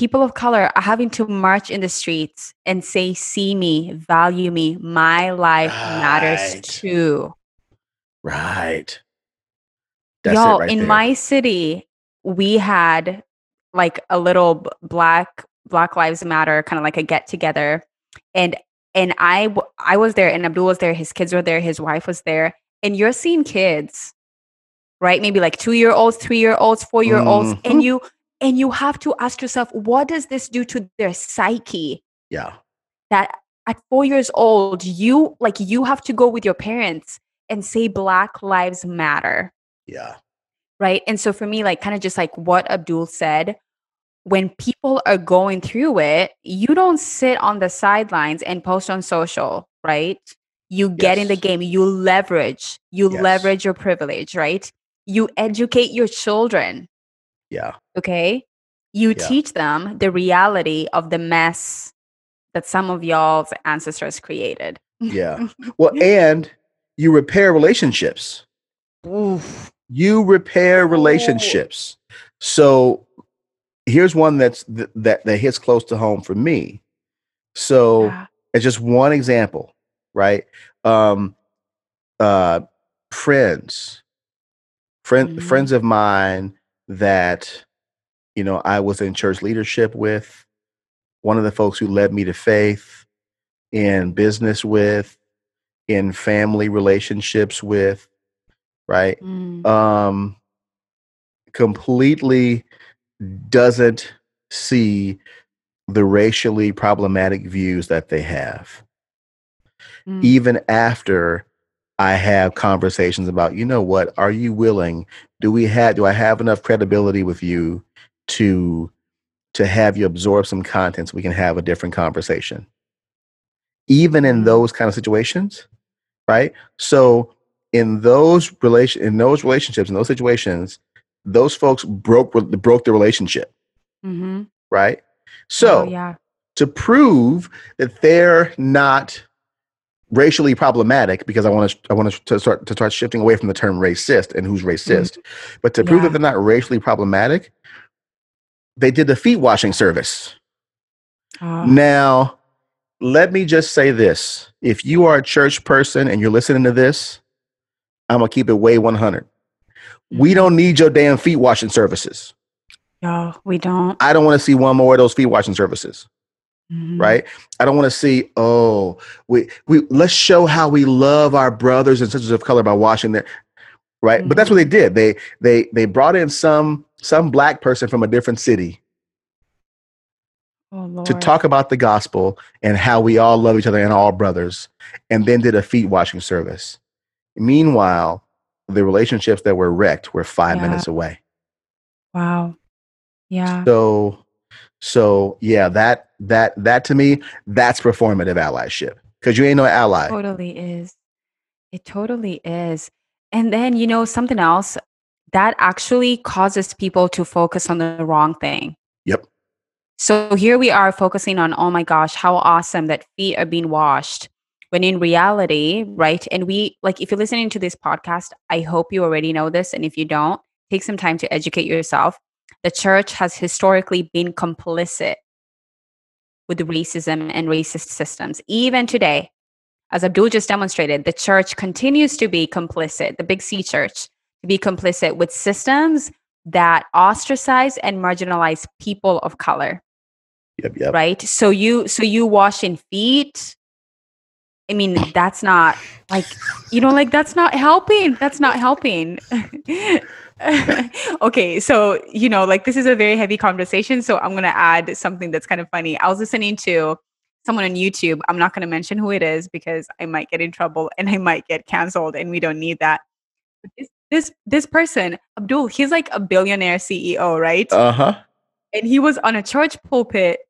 people of color are having to march in the streets and say see me value me. My life matters too. Right. That's y'all right in there. my city we had like a little black black lives matter kind of like a get together and and I I was there and abdul was there his kids were there his wife was there and you're seeing kids right? Maybe like two year olds three year olds four year olds hmm and you and you have to ask yourself what does this do to their psyche? Yeah. That at four years old you like you have to go with your parents and say black lives matter. Yeah. Right? And so for me like kind of just like what abdul said when people are going through it you don't sit on the sidelines and post on social right you get in the game you leverage you yes leverage your privilege right you educate your children yeah okay you Yeah. teach them the reality of the mess that some of y'all's ancestors created. Yeah. Well, and you repair relationships. Oof. You repair relationships. So here's one that's th- that that hits close to home for me. So Yeah. it's just one example, right? Um, uh, friends, friend, Mhm. friends of mine that you know I was in church leadership with. One of the folks who led me to faith, in business with, in family relationships with, right? Mm. Um, completely doesn't see the racially problematic views that they have Mm. even after I have conversations about, you know what, are you willing? Do we have do I have enough credibility with you to to have you absorb some content so we can have a different conversation? Even in Mm. those kind of situations, right? So in those relation in those relationships, in those situations, those folks broke broke the relationship, Mhm. right? Oh, So yeah. to prove that they're not racially problematic because I want to I want to start to start shifting away from the term racist and who's racist, but to prove Yeah. that they're not racially problematic, they did the feet washing service. Oh, Now, let me just say this: if you are a church person and you're listening to this, I'm gonna keep it way 100. We don't need your damn feet washing services. no, we don't. I don't want to see one more of those feet washing services. Mhm. right? I don't want to see, oh, we we let's show how we love our brothers and sisters of color by washing their right. But that's what they did. They they they brought in some some black person from a different city Oh, to talk about the gospel and how we all love each other and all brothers, and then did a feet washing service. Meanwhile, the relationships that were wrecked were five Yeah. minutes away. Wow. Yeah. So so yeah, that that that to me, that's performative allyship. Because you ain't no ally. totally is. It totally is. And then, you know, something else that actually causes people to focus on the wrong thing. Yep. So here we are focusing on, oh my gosh, how awesome that feet are being washed. When in reality, right? And we, like, if you're listening to this podcast, I hope you already know this. And if you don't, take some time to educate yourself. The church has historically been complicit with racism and racist systems. Even today, as Abdul just demonstrated, the church continues to be complicit, the big C church, to be complicit with systems that ostracize and marginalize people of color Yep, yep. right so you so you washing feet i mean that's not like you know like that's not helping. That's not helping. Okay so you know like this is a very heavy conversation so i'm going to add something that's kind of funny. I was listening to someone on youtube. I'm not going to mention who it is because i might get in trouble and i might get canceled and we don't need that. This this, this person abdul he's like a billionaire ceo right? Uh huh. and he was on a church pulpit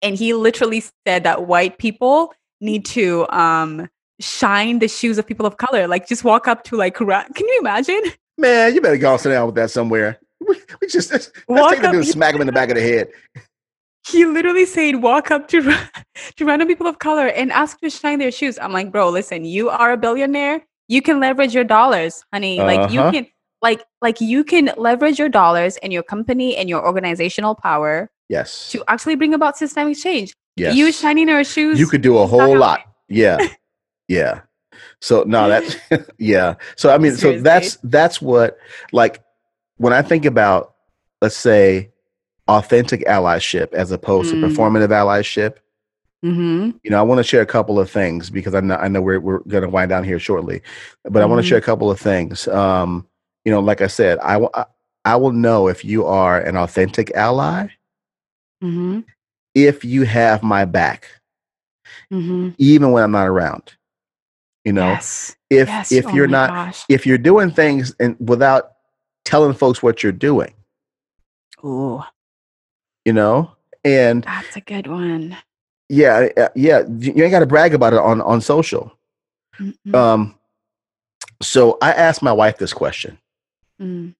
and he literally said that white people need to um shine the shoes of people of color like just walk up to like ra- can you imagine Man, you better go sit down with that somewhere. We, we just let's, let's take the up- dude and smack him in the back of the head. he literally said walk up to ra- to random people of color and ask to shine their shoes i'm like bro listen you are a billionaire you can leverage your dollars honey like you Uh-huh. can like like you can leverage your dollars and your company and your organizational power Yes. to actually bring about systemic change yes. you shining our shoes You could do a whole lot. Yeah. yeah. So no, that's yeah. So I mean, so that's that's what like when I think about let's say authentic allyship as opposed Mm. to performative allyship, mm-hmm. you know, I want to share a couple of things because I know I know we're we're going to wind down here shortly, but I want to share a couple of things. Um, you know, like I said, I I, I will know if you are an authentic ally Mm-hmm. If you have my back, Mm-hmm. even when I'm not around. You know, yes. if yes. if oh you're not gosh. if you're doing things and without telling folks what you're doing, Ooh, you know, and that's a good one. yeah, uh, yeah, you you ain't got to brag about it on on social. Mm-mm. Um, so I asked my wife this question. Mm.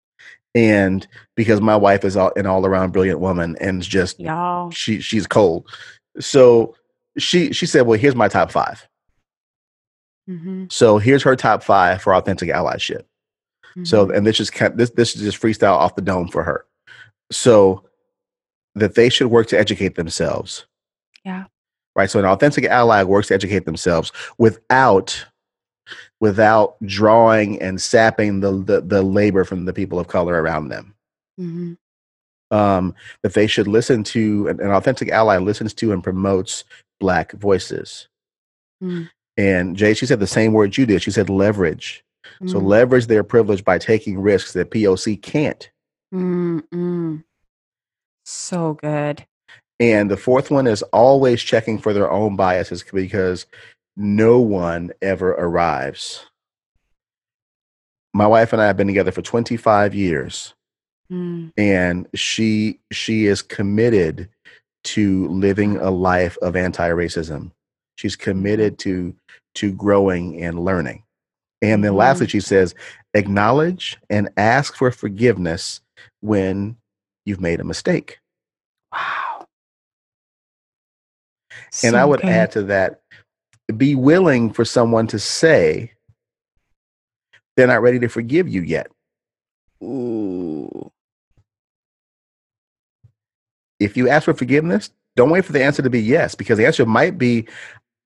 And because my wife is all, an all around brilliant woman and just Y'all. she she's cold. So she she said, "Well, here's my top five. Mm-hmm. So here's her top five for authentic allyship. So Mhm. and this kind this this is just freestyle off the dome for her. So that they should work to educate themselves. Yeah. Right. So an authentic ally works to educate themselves without without drawing and sapping the the, the labor from the people of color around them. Mhm. Um, that they should listen to an, an authentic ally listens to and promotes black voices. Mm. And Jay, she said the same word you did. She said leverage. So Mm. leverage their privilege by taking risks that POC can't. Mm, mm. So good. And the fourth one is always checking for their own biases because no one ever arrives. My wife and I have been together for 25 years Mm. and she she is committed to living a life of anti-racism. She's committed to to growing and learning. And then lastly Mhm. she says acknowledge and ask for forgiveness when you've made a mistake. Wow. And I would good. add to that be willing for someone to say they're not ready to forgive you yet. Ooh. If you ask for forgiveness, don't wait for the answer to be yes, because the answer might be,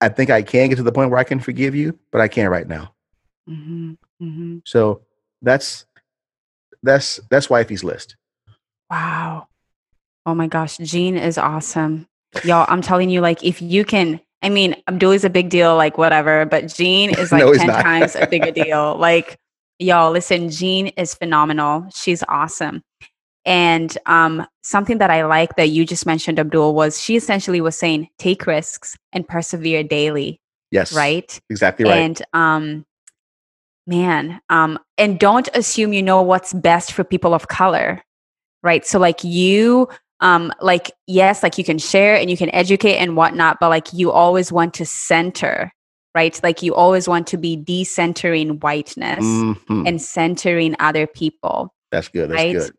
I think I can get to the point where I can forgive you, but I can't right now. hmm hmm So that's that's that's wifey's list. Wow. Oh my gosh, Jean is awesome. Y'all, I'm telling you, like, if you can, I mean, Abdul is a big deal, like, whatever, but Jean is like No, 10 not. times a bigger deal. Like, y'all, listen, Jean is phenomenal. She's awesome. And um, something that I like that you just mentioned, Abdul, was she essentially was saying, take risks and persevere daily, Yes. right? Exactly right. And um man, um and don't assume you know what's best for people of color. Right? So like you um like yes, like you can share and you can educate and whatnot, but like you always want to center, right? Like you always want to be decentering whiteness Mhm. and centering other people That's good. That's right? good.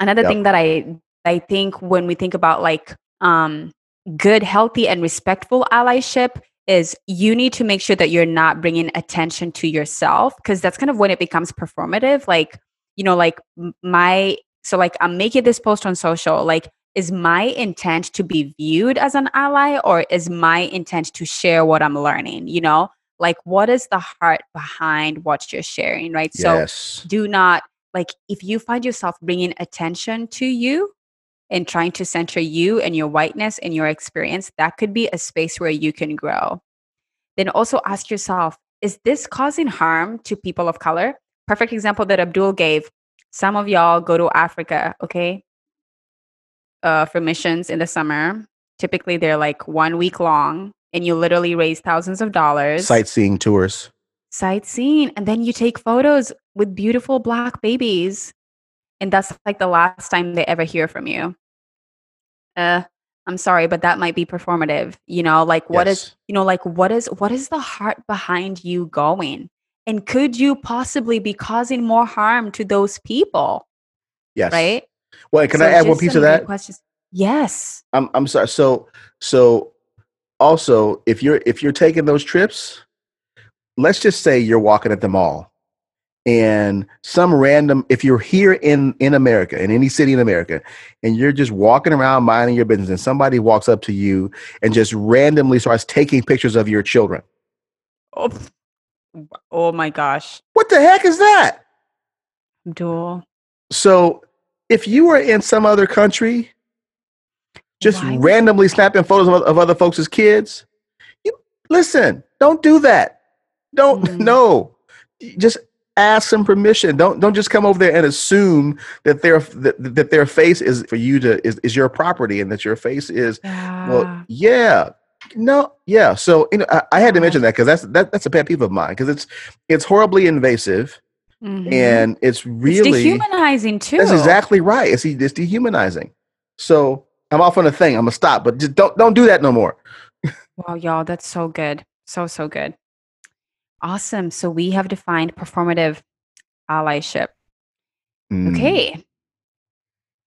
another Yep. thing that i i think when we think about like um good healthy and respectful allyship is you need to make sure that you're not bringing attention to yourself because that's kind of when it becomes performative like you know like my so like i'm making this post on social like is my intent to be viewed as an ally or is my intent to share what i'm learning you know? Like what is the heart behind what you're sharing right? So yes. do not like if you find yourself bringing attention to you and trying to center you and your whiteness and your experience that could be a space where you can grow. Then also ask yourself is this causing harm to people of color? Perfect example that abdul gave some of y'all go to africa okay uh, for missions in the summer typically they're like one week long and you literally raise thousands of dollars Sightseeing tours. sightseeing and then you take photos with beautiful black babies and that's like the last time they ever hear from you uh i'm sorry but that might be performative you know like what is Yes. you know like what is what is the heart behind you going and could you possibly be causing more harm to those people Yes. right Well, can So I add one piece of that? questions yes I'm I'm sorry. So so also if you're if you're taking those trips, let's just say you're walking at the mall and some random if you're here in in America in any city in America and you're just walking around minding your business and somebody walks up to you and just randomly starts taking pictures of your children. oh. Oh my gosh What the heck is that? Abdul So if you were in some other country just Why randomly snapping photos of, of other folks' kids. You listen, don't do that. Don't Mm. no. Just ask some permission. Don't don't just come over there and assume that their that, that their face is for you to is, is your property and that your face is well yeah yeah. No, yeah. So you know, I, I had to mention that because that's that, that's a pet peeve of mine because it's it's horribly invasive Mhm. and it's it's really dehumanizing too that's exactly right. It's it's dehumanizing. So I'm off on a thing. I'm gonna stop, but just don't don't do that no more. Wow, y'all, that's so good. So, so good. Awesome. So, we have defined performative allyship. Mm, Okay.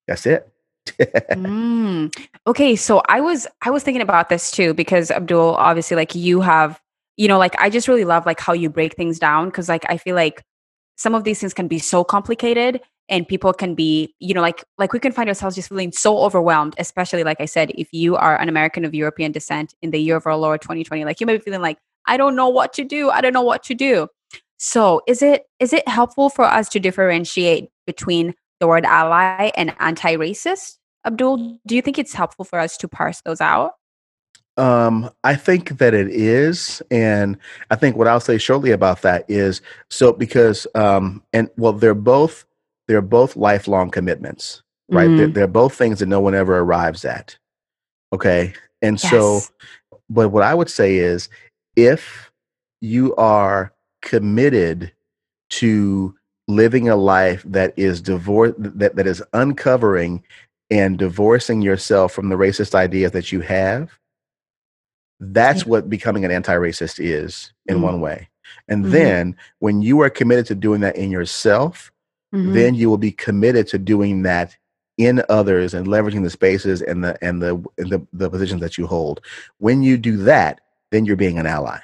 That's it. Mm. Okay, so I was I was thinking about this too because Abdul, obviously, like you have, you know, like I just really love like how you break things down because like I feel like some of these things can be so complicated and people can be, you know, like like we can find ourselves just feeling so overwhelmed, especially like I said, if you are an American of European descent in the year of our Lord 2020, like you may be feeling like, I don't know what to do. I don't know what to do. So is it is it helpful for us to differentiate between the word ally and anti-racist? Abdul, do you think it's helpful for us to parse those out? Um, I think that it is, and I think what I'll say shortly about that is so because um, and well, they're both they're both lifelong commitments, right? They're, Mm, they're both things that no one ever arrives at. Okay, and so, but what I would say is, if you are committed to living a life that is divorce that that is uncovering and divorcing yourself from the racist ideas that you have that's what becoming an anti-racist is in Mm, one way. And mhm, then when you are committed to doing that in yourself, mhm. then you will be committed to doing that in others and leveraging the spaces and the and the and the, the positions that you hold. When you do that, then you're being an ally.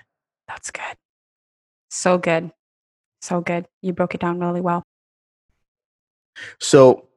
That's good. So good. So good. You broke it down really well. So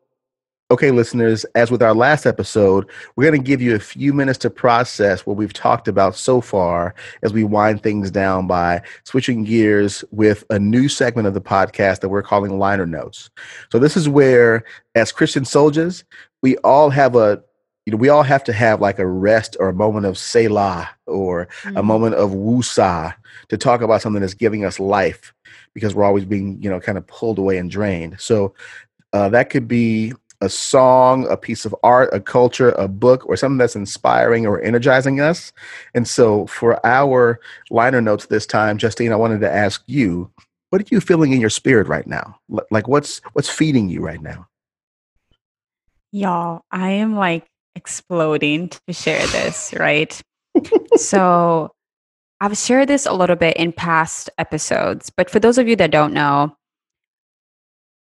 Okay, listeners, as with our last episode, we're going to give you a few minutes to process what we've talked about so far as we wind things down by switching gears with a new segment of the podcast that we're calling Liner Notes. So, this is where, as Christian soldiers, we all have a you know, we all have to have like a rest or a moment of Selah or a Mm, moment of woosah to talk about something that's giving us life because we're always being, you know, kind of pulled away and drained. So, uh, that could be a song, a piece of art, a culture, a book, or something that's inspiring or energizing us. And so, for our liner notes this time, Justine, I wanted to ask you, what are you feeling in your spirit right now? Like, what's what's feeding you right now? Y'all, I am like exploding to share this, right? So I've shared this a little bit in past episodes, but for those of you that don't know,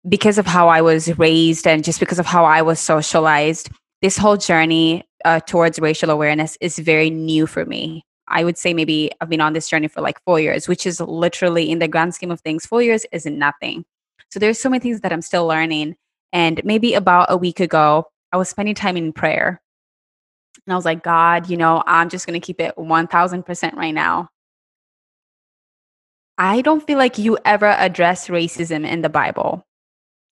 because of how I was raised and just because of how I was socialized, this whole journey uh, towards racial awareness is very new for me. I would say maybe I've been on this journey for like four years, which is literally in the grand scheme of things, four years isn't nothing. So there's so many things that I'm still learning. And maybe about a week ago, I was spending time in prayer and I was like, God, you know, I'm just going to keep it 1000% right now. I don't feel like you ever address racism in the Bible.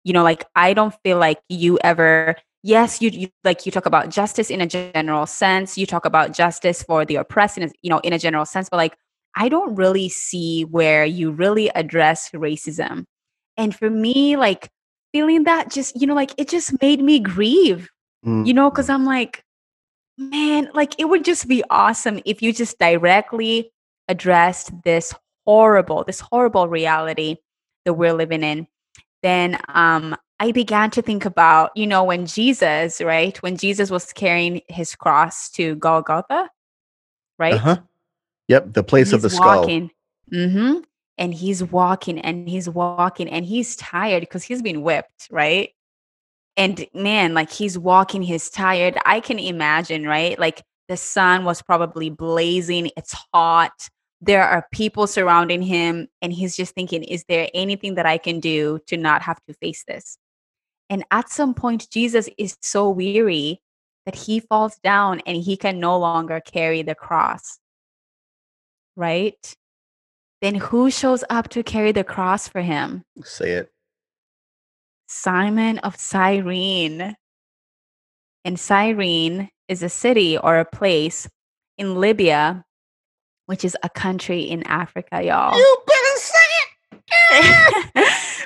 you know like i don't feel like you ever yes you, you like you talk about justice in a general sense you talk about justice for the oppressed in a, you know in a general sense but like i don't really see where you really address racism and for me like feeling that just you know like it just made me grieve you know because Mm, i'm like man like it would just be awesome if you just directly addressed this horrible this horrible reality that we're living in then um, I began to think about, you know, when Jesus, right, when Jesus was carrying his cross to Golgotha, right? uh right, huh. Yep. The place of the skull. mm-hmm, and he's walking and he's walking and he's tired because he's been whipped, right? And man, like he's walking, he's tired. I can imagine, right? Like the sun was probably blazing, it's hot. There are people surrounding him, and he's just thinking, is there anything that I can do to not have to face this? And at some point, Jesus is so weary that he falls down and he can no longer carry the cross, right? Then who shows up to carry the cross for him? Say it. Simon of Cyrene. And Cyrene is a city or a place in Libya, which is a country in Africa, y'all. You better say it.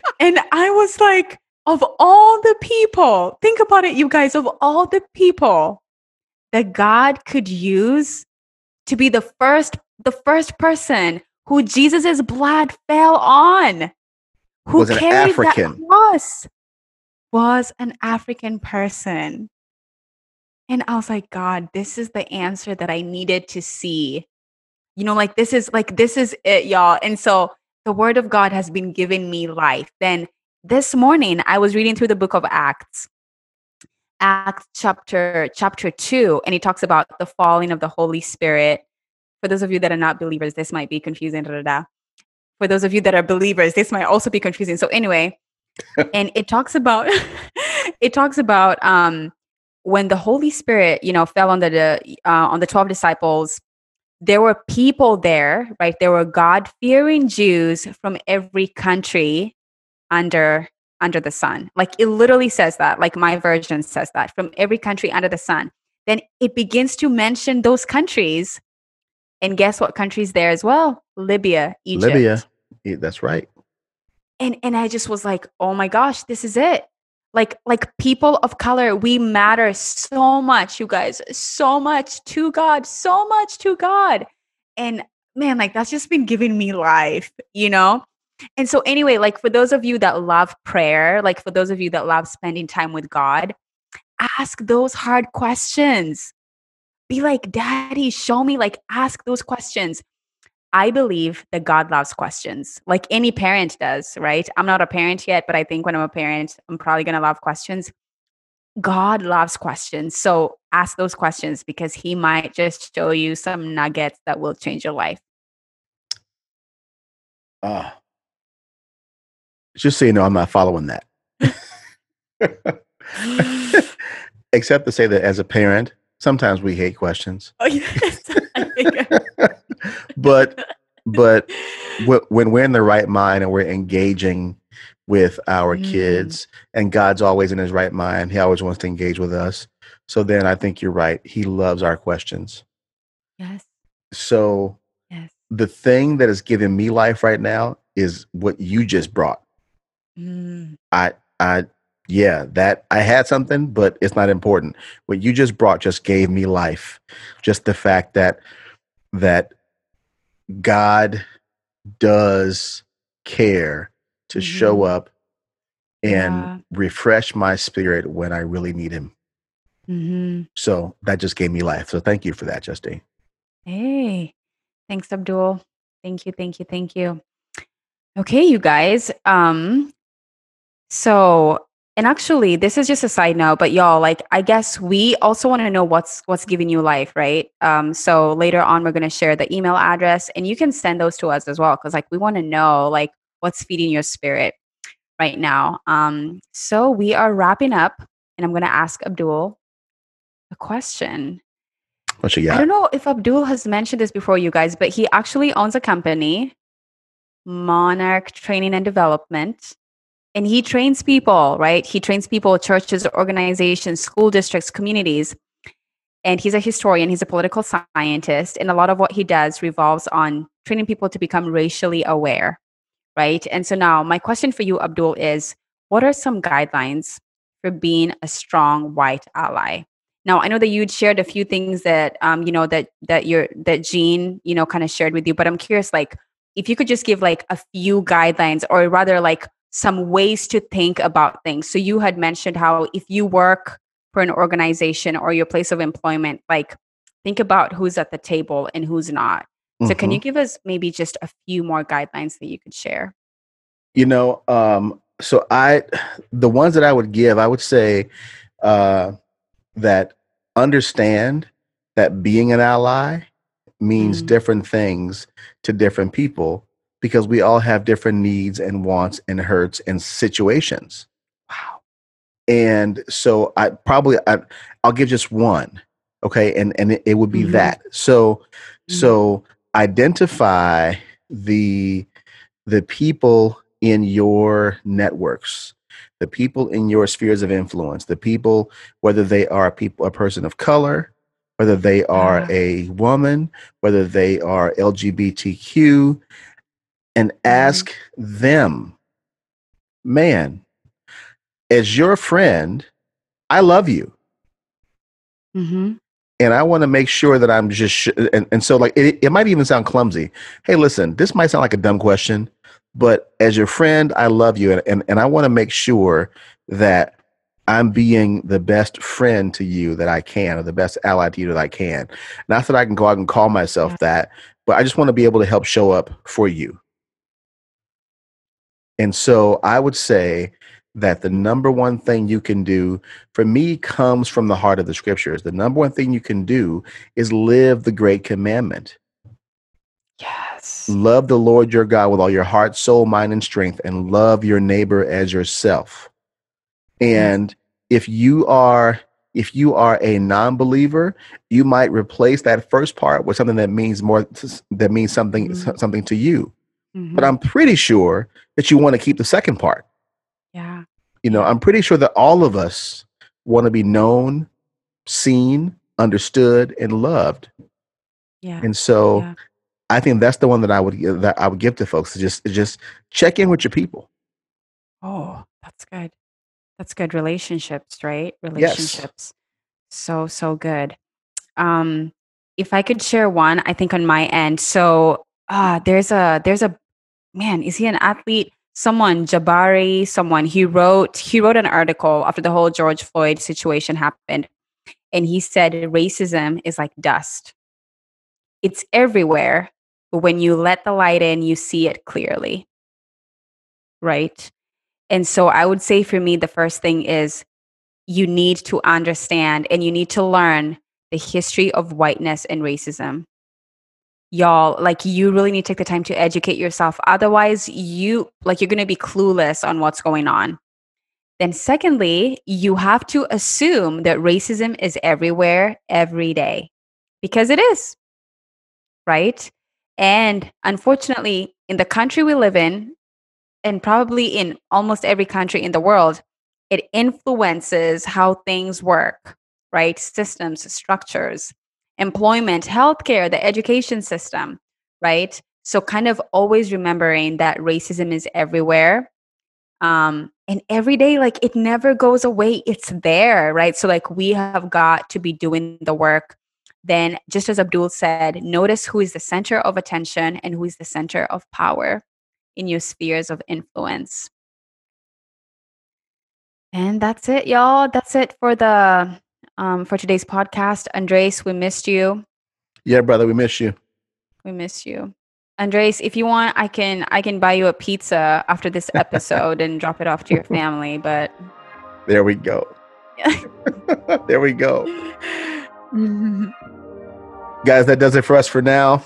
and I was like, of all the people, think about it, you guys, of all the people that God could use to be the first, the first person who Jesus's blood fell on, who Was an African. cross, was an African person. And I was like, God, this is the answer that I needed to see. You know, like this is like this is it, y'all. And so the word of God has been giving me life. Then this morning I was reading through the book of Acts. Acts chapter chapter 2 and he talks about the falling of the Holy Spirit. For those of you that are not believers, this might be confusing. Da, da, da. For those of you that are believers, this might also be confusing. So anyway, and it talks about it talks about um when the Holy Spirit, you know, fell on the uh, on the 12 disciples, there were people there, right? There were God-fearing Jews from every country under under the sun. Like it literally says that, like my version says that, from every country under the sun. Then it begins to mention those countries. And guess what countries there as well? Libya, Egypt. Libya. Yeah, that's right. And and I just was like, "Oh my gosh, this is it." Like like people of color, we matter so much, you guys. So much to God, so much to God. And man, like that's just been giving me life, you know? And so, anyway, like for those of you that love prayer, like for those of you that love spending time with God, ask those hard questions. Be like, Daddy, show me, like, ask those questions. I believe that God loves questions, like any parent does, right? I'm not a parent yet, but I think when I'm a parent, I'm probably going to love questions. God loves questions. So ask those questions because He might just show you some nuggets that will change your life. Ah, just so you know, I'm not following that. Except to say that as a parent, sometimes we hate questions. Oh, yes. but but when we're in the right mind and we're engaging with our mm. kids and God's always in his right mind, he always wants to engage with us. So then I think you're right. He loves our questions. Yes. So yes. the thing that is giving me life right now is what you just brought. Mm. I, I, yeah, that I had something, but it's not important. What you just brought just gave me life. Just the fact that that God does care to mm-hmm. show up and yeah. refresh my spirit when I really need Him. Mm-hmm. So that just gave me life. So thank you for that, Justine. Hey, thanks, Abdul. Thank you, thank you, thank you. Okay, you guys. Um, so, and actually, this is just a side note, but y'all, like, I guess we also want to know what's what's giving you life, right? Um, so later on, we're gonna share the email address, and you can send those to us as well, because like we want to know like what's feeding your spirit right now. Um, so we are wrapping up, and I'm gonna ask Abdul a question. What you got? I don't know if Abdul has mentioned this before, you guys, but he actually owns a company, Monarch Training and Development and he trains people, right? He trains people, churches, organizations, school districts, communities. And he's a historian, he's a political scientist. And a lot of what he does revolves on training people to become racially aware, right? And so now, my question for you, Abdul, is what are some guidelines for being a strong white ally? Now, I know that you'd shared a few things that, um, you know, that that your that Jean, you know, kind of shared with you. But I'm curious, like, if you could just give like a few guidelines, or rather, like some ways to think about things. So you had mentioned how if you work for an organization or your place of employment, like think about who's at the table and who's not. So mm-hmm. can you mm-hmm. give us maybe just a few more guidelines that you could share? You know, um, so I the ones that I would give, I would say uh, that understand that being an ally means mm-hmm. different things to different people because we all have different needs and wants and hurts and situations. Wow. And so I probably I, will give just one. Okay. And and it, it would be mm-hmm. that. So mm-hmm. so identify the the people in your networks the people in your spheres of influence the people whether they are a people a person of color whether they are a woman whether they are lgbtq and mm-hmm. ask them, man, as your friend, I love you. Mm-hmm. And I want to make sure that I'm just, sh- and, and so like, it, it might even sound clumsy. Hey, listen, this might sound like a dumb question, but as your friend, I love you. And, and, and I want to make sure that I'm being the best friend to you that I can, or the best ally to you that I can. Not that I can go out and call myself that, but I just want to be able to help show up for you And so I would say that the number one thing you can do for me comes from the heart of the scriptures. The number one thing you can do is live the great commandment. Yes. Love the Lord your God with all your heart, soul, mind, and strength, and love your neighbor as yourself. And if you are if you are a non-believer, you might replace that first part with something that means more that means something Mhm. something to you. Mhm. But I'm pretty sure that you want to keep the second part. yeah. You know, I'm pretty sure that all of us want to be known, seen, understood, and loved. Yeah. And so Yeah. I think that's the one that I would that I would give to folks. Is just just check in with your people. Oh, that's good. That's good. Relationships, right? Relationships. Yes. So, so good. Um, if I could share one, I think on my end. So uh there's a there's a man, is he an athlete? Someone, Jabari, someone, he wrote he wrote an article after the whole George Floyd situation happened. And he said racism is like dust. It's everywhere, but when you let the light in, you see it clearly. Right? And so I would say for me, the first thing is you need to understand and you need to learn the history of whiteness and racism. Y'all, like you really need to take the time to educate yourself. Otherwise, you like you're going to be clueless on what's going on. Then, secondly, you have to assume that racism is everywhere, every day, because it is, right? And unfortunately, in the country we live in, and probably in almost every country in the world, it influences how things work, right? Systems, structures, employment, healthcare, the education system, right? So, kind of always remembering that racism is everywhere. Um, and every day, like it never goes away, it's there, right? So, like, we have got to be doing the work. Then, just as Abdul said, notice who is the center of attention and who is the center of power in your spheres of influence. And that's it, y'all. That's it for the um for today's podcast. Andres, we missed you. Yeah, brother, we miss you. We miss you. Andres, if you want, I can I can buy you a pizza after this episode and drop it off to your family, but There we go. there we go. Guys, that does it for us for now.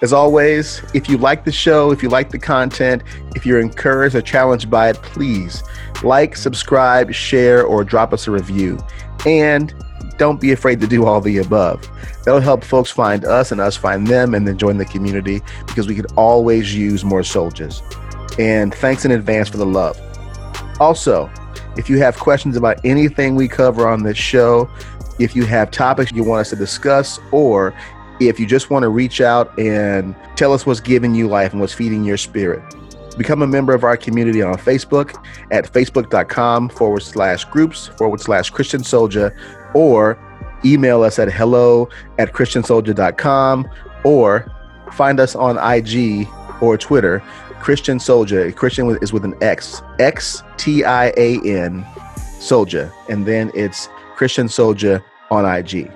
As always, if you like the show, if you like the content, if you're encouraged or challenged by it, please like, subscribe, share, or drop us a review. And don't be afraid to do all the above. That'll help folks find us and us find them and then join the community because we could always use more soldiers. And thanks in advance for the love. Also, if you have questions about anything we cover on this show, if you have topics you want us to discuss, or if you just want to reach out and tell us what's giving you life and what's feeding your spirit, become a member of our community on Facebook at facebook.com forward slash groups forward slash Christian Soldier, or email us at hello at christiansoldier.com, or find us on IG or Twitter, Christian Soldier. Christian is with an X, X T I A N Soldier, and then it's Christian Soldier on IG.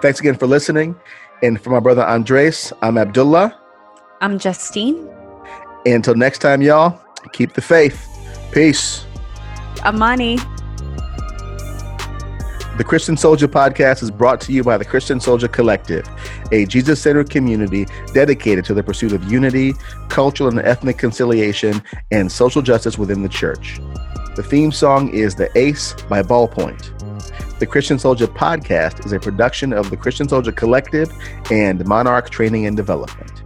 Thanks again for listening. And for my brother Andres, I'm Abdullah. I'm Justine. Until next time, y'all, keep the faith. Peace. Amani. The Christian Soldier podcast is brought to you by the Christian Soldier Collective, a Jesus centered community dedicated to the pursuit of unity, cultural and ethnic conciliation, and social justice within the church. The theme song is The Ace by Ballpoint. The Christian Soldier podcast is a production of the Christian Soldier Collective and Monarch Training and Development.